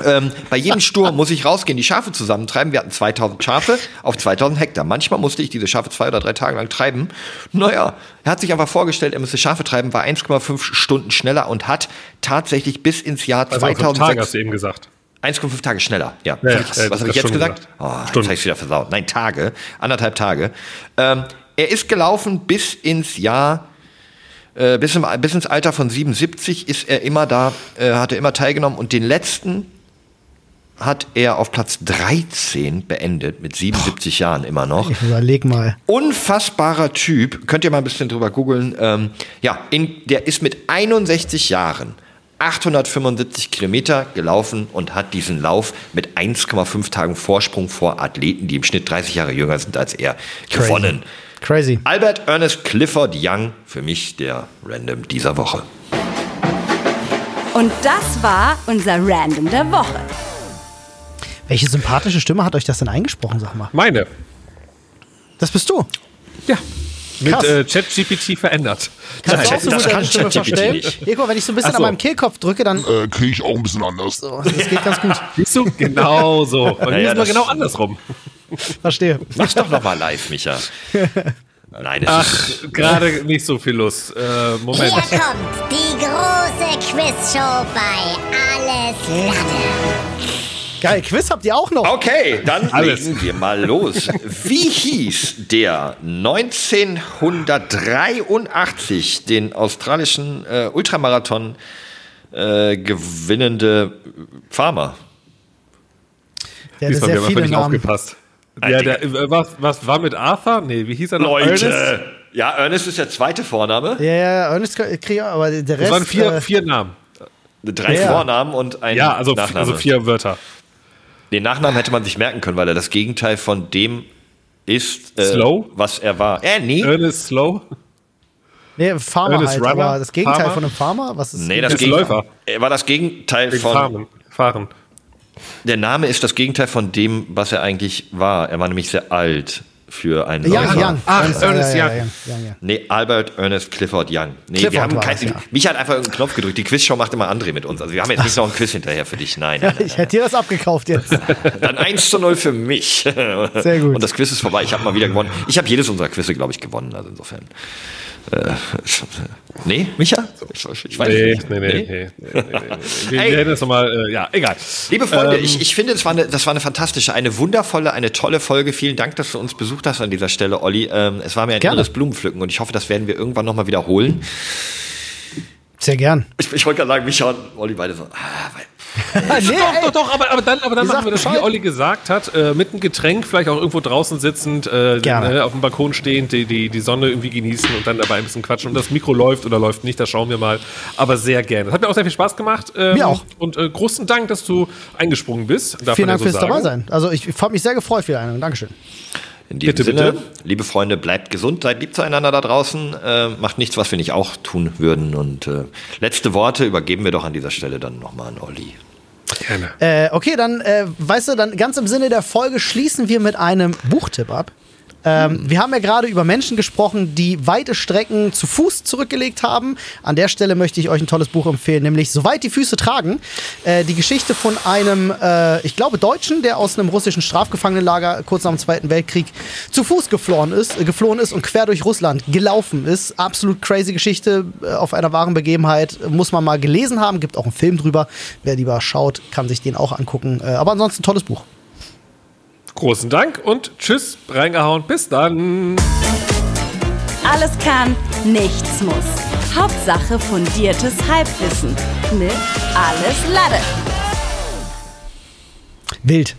Ähm, bei jedem Sturm muss ich rausgehen, die Schafe zusammentreiben. Wir hatten 2000 Schafe auf 2000 Hektar. Manchmal musste ich diese Schafe zwei oder drei Tage lang treiben. Naja, er hat sich einfach vorgestellt, er müsste Schafe treiben, war 1,5 Stunden schneller und hat tatsächlich bis ins Jahr Also fünf 2006 Tage hast du eben gesagt. 1,5 Tage schneller, ja. Ja, äh, Was habe ich jetzt gesagt? gesagt. Oh, jetzt habe ich wieder versaut. Nein, Tage. Anderthalb Tage. Ähm, er ist gelaufen bis ins Jahr, äh, bis, im, bis ins Alter von 77 ist er immer da, äh, hat er immer teilgenommen und den letzten hat er auf Platz 13 beendet, mit 77 Jahren immer noch. Ich überleg mal. Unfassbarer Typ. Könnt ihr mal ein bisschen drüber googeln. Ähm, ja, in, der ist mit 61 Jahren 875 Kilometer gelaufen und hat diesen Lauf mit 1,5 Tagen Vorsprung vor Athleten, die im Schnitt 30 Jahre jünger sind als er, gewonnen. Crazy. Albert Ernest Clifford Young, für mich der Random dieser Woche. Und das war unser Random der Woche. Welche sympathische Stimme hat euch das denn eingesprochen, sag mal? Meine. Das bist du. Ja. Mit äh, ChatGPT verändert. Kannst du Nein, auch so das gut Stimme verstellen? mal, wenn ich so ein bisschen so. an meinem Kehlkopf drücke, dann. Äh, Kriege ich auch ein bisschen anders. So, das geht ganz gut. Siehst du? Genau so. Bei mir ja, ist mal das- genau andersrum. Verstehe. Mach's doch noch mal live, Micha. Nein, es Ach, ist, gerade nicht so viel Lust. Äh, Moment. Hier kommt die große Quizshow bei Alles Lade. Geil, Quiz habt ihr auch noch. Okay, dann Alles. legen wir mal los. Wie hieß der 1983 den australischen äh, Ultramarathon äh, gewinnende Farmer? Der Diesmal sehr haben wir viele nicht Namen. aufgepasst. Ja, der, äh, was, was war mit Arthur? Nee, wie hieß er noch? Ernest? Ja, Ernest ist der zweite Vorname. Ja, ja, Ernest kriege aber der Rest. Das waren vier, äh, vier Namen. Drei Ja. Vornamen und ein Ja, also, Nachname. also vier Wörter. Den Nachnamen hätte man sich merken können, weil er das Gegenteil von dem ist, äh, Slow? was er war. Äh, nee. Ernest Slow. nee, Farmer Ernest halt, Runner? aber das Gegenteil Farmer? von einem Farmer? Was ist Nee, das ist. Läufer. Er war das Gegenteil von. Fahren. Fahren. Der Name ist das Gegenteil von dem, was er eigentlich war. Er war nämlich sehr alt für einen Young, Läufer. Young. Ach, Ernest, Ernest ja, ja, Young. ja, Young. Nee, Albert Ernest Clifford Young. Nee, Clifford wir haben kein, es, ja. Mich hat einfach einen Knopf gedrückt. Die Quizshow macht immer André mit uns. Also wir haben jetzt nicht noch einen Quiz hinterher für dich. Nein, nein, nein. Ich hätte dir das abgekauft jetzt. Dann 1 zu 0 für mich. Sehr gut. Und das Quiz ist vorbei. Ich habe mal wieder gewonnen. Ich habe jedes unserer Quizze, glaube ich, gewonnen. Also insofern. Äh, nee, Micha? Ich weiß Nee, nicht. nee, nee, nee. nee, nee, nee. Wir, hätten das nochmal, äh, ja, egal. Liebe Freunde, Ähm, ich, ich finde, das war, eine, das war eine fantastische, eine wundervolle, eine tolle Folge. Vielen Dank, dass du uns besucht hast an dieser Stelle, Olli. Ähm, es war mir ein Gerne. inneres Blumenpflücken und ich hoffe, das werden wir irgendwann nochmal wiederholen. Sehr gern. Ich, ich wollte gerade sagen, Micha und Olli beide so. Ah, weil, nee, Doch, doch, doch, aber, aber dann, aber dann machen wir das, wie. Olli gesagt hat, äh, mit einem Getränk, vielleicht auch irgendwo draußen sitzend, äh, ne, auf dem Balkon stehend, die, die, die Sonne irgendwie genießen und dann dabei ein bisschen quatschen. Und das Mikro läuft oder läuft nicht, das schauen wir mal. Aber sehr gerne. Das hat mir auch sehr viel Spaß gemacht. Ähm, Mir auch. Und äh, großen Dank, dass du eingesprungen bist. Darf Vielen Dank ja so fürs dabei sagen. sein. Also ich, ich habe mich sehr gefreut für die Einladung. Dankeschön. In diesem Bitte, Sinne, bitte. liebe Freunde, bleibt gesund, seid lieb zueinander da draußen, äh, macht nichts, was wir nicht auch tun würden. Und äh, letzte Worte übergeben wir doch an dieser Stelle dann nochmal an Olli. Gerne. Äh, okay, dann, äh, weißt du, dann ganz im Sinne der Folge schließen wir mit einem Buchtipp ab. Ähm, wir haben ja gerade über Menschen gesprochen, die weite Strecken zu Fuß zurückgelegt haben. An der Stelle möchte ich euch ein tolles Buch empfehlen, nämlich Soweit die Füße tragen. Äh, die Geschichte von einem, äh, ich glaube, Deutschen, der aus einem russischen Strafgefangenenlager kurz nach dem Zweiten Weltkrieg zu Fuß geflohen ist, äh, geflohen ist und quer durch Russland gelaufen ist. Absolut crazy Geschichte äh, auf einer wahren Begebenheit. Muss man mal gelesen haben. Gibt auch einen Film drüber. Wer lieber schaut, kann sich den auch angucken. Äh, aber ansonsten tolles Buch. Großen Dank und tschüss, reingehauen. Bis dann. Alles kann, nichts muss. Hauptsache fundiertes Halbwissen mit Alles Lade. Wild.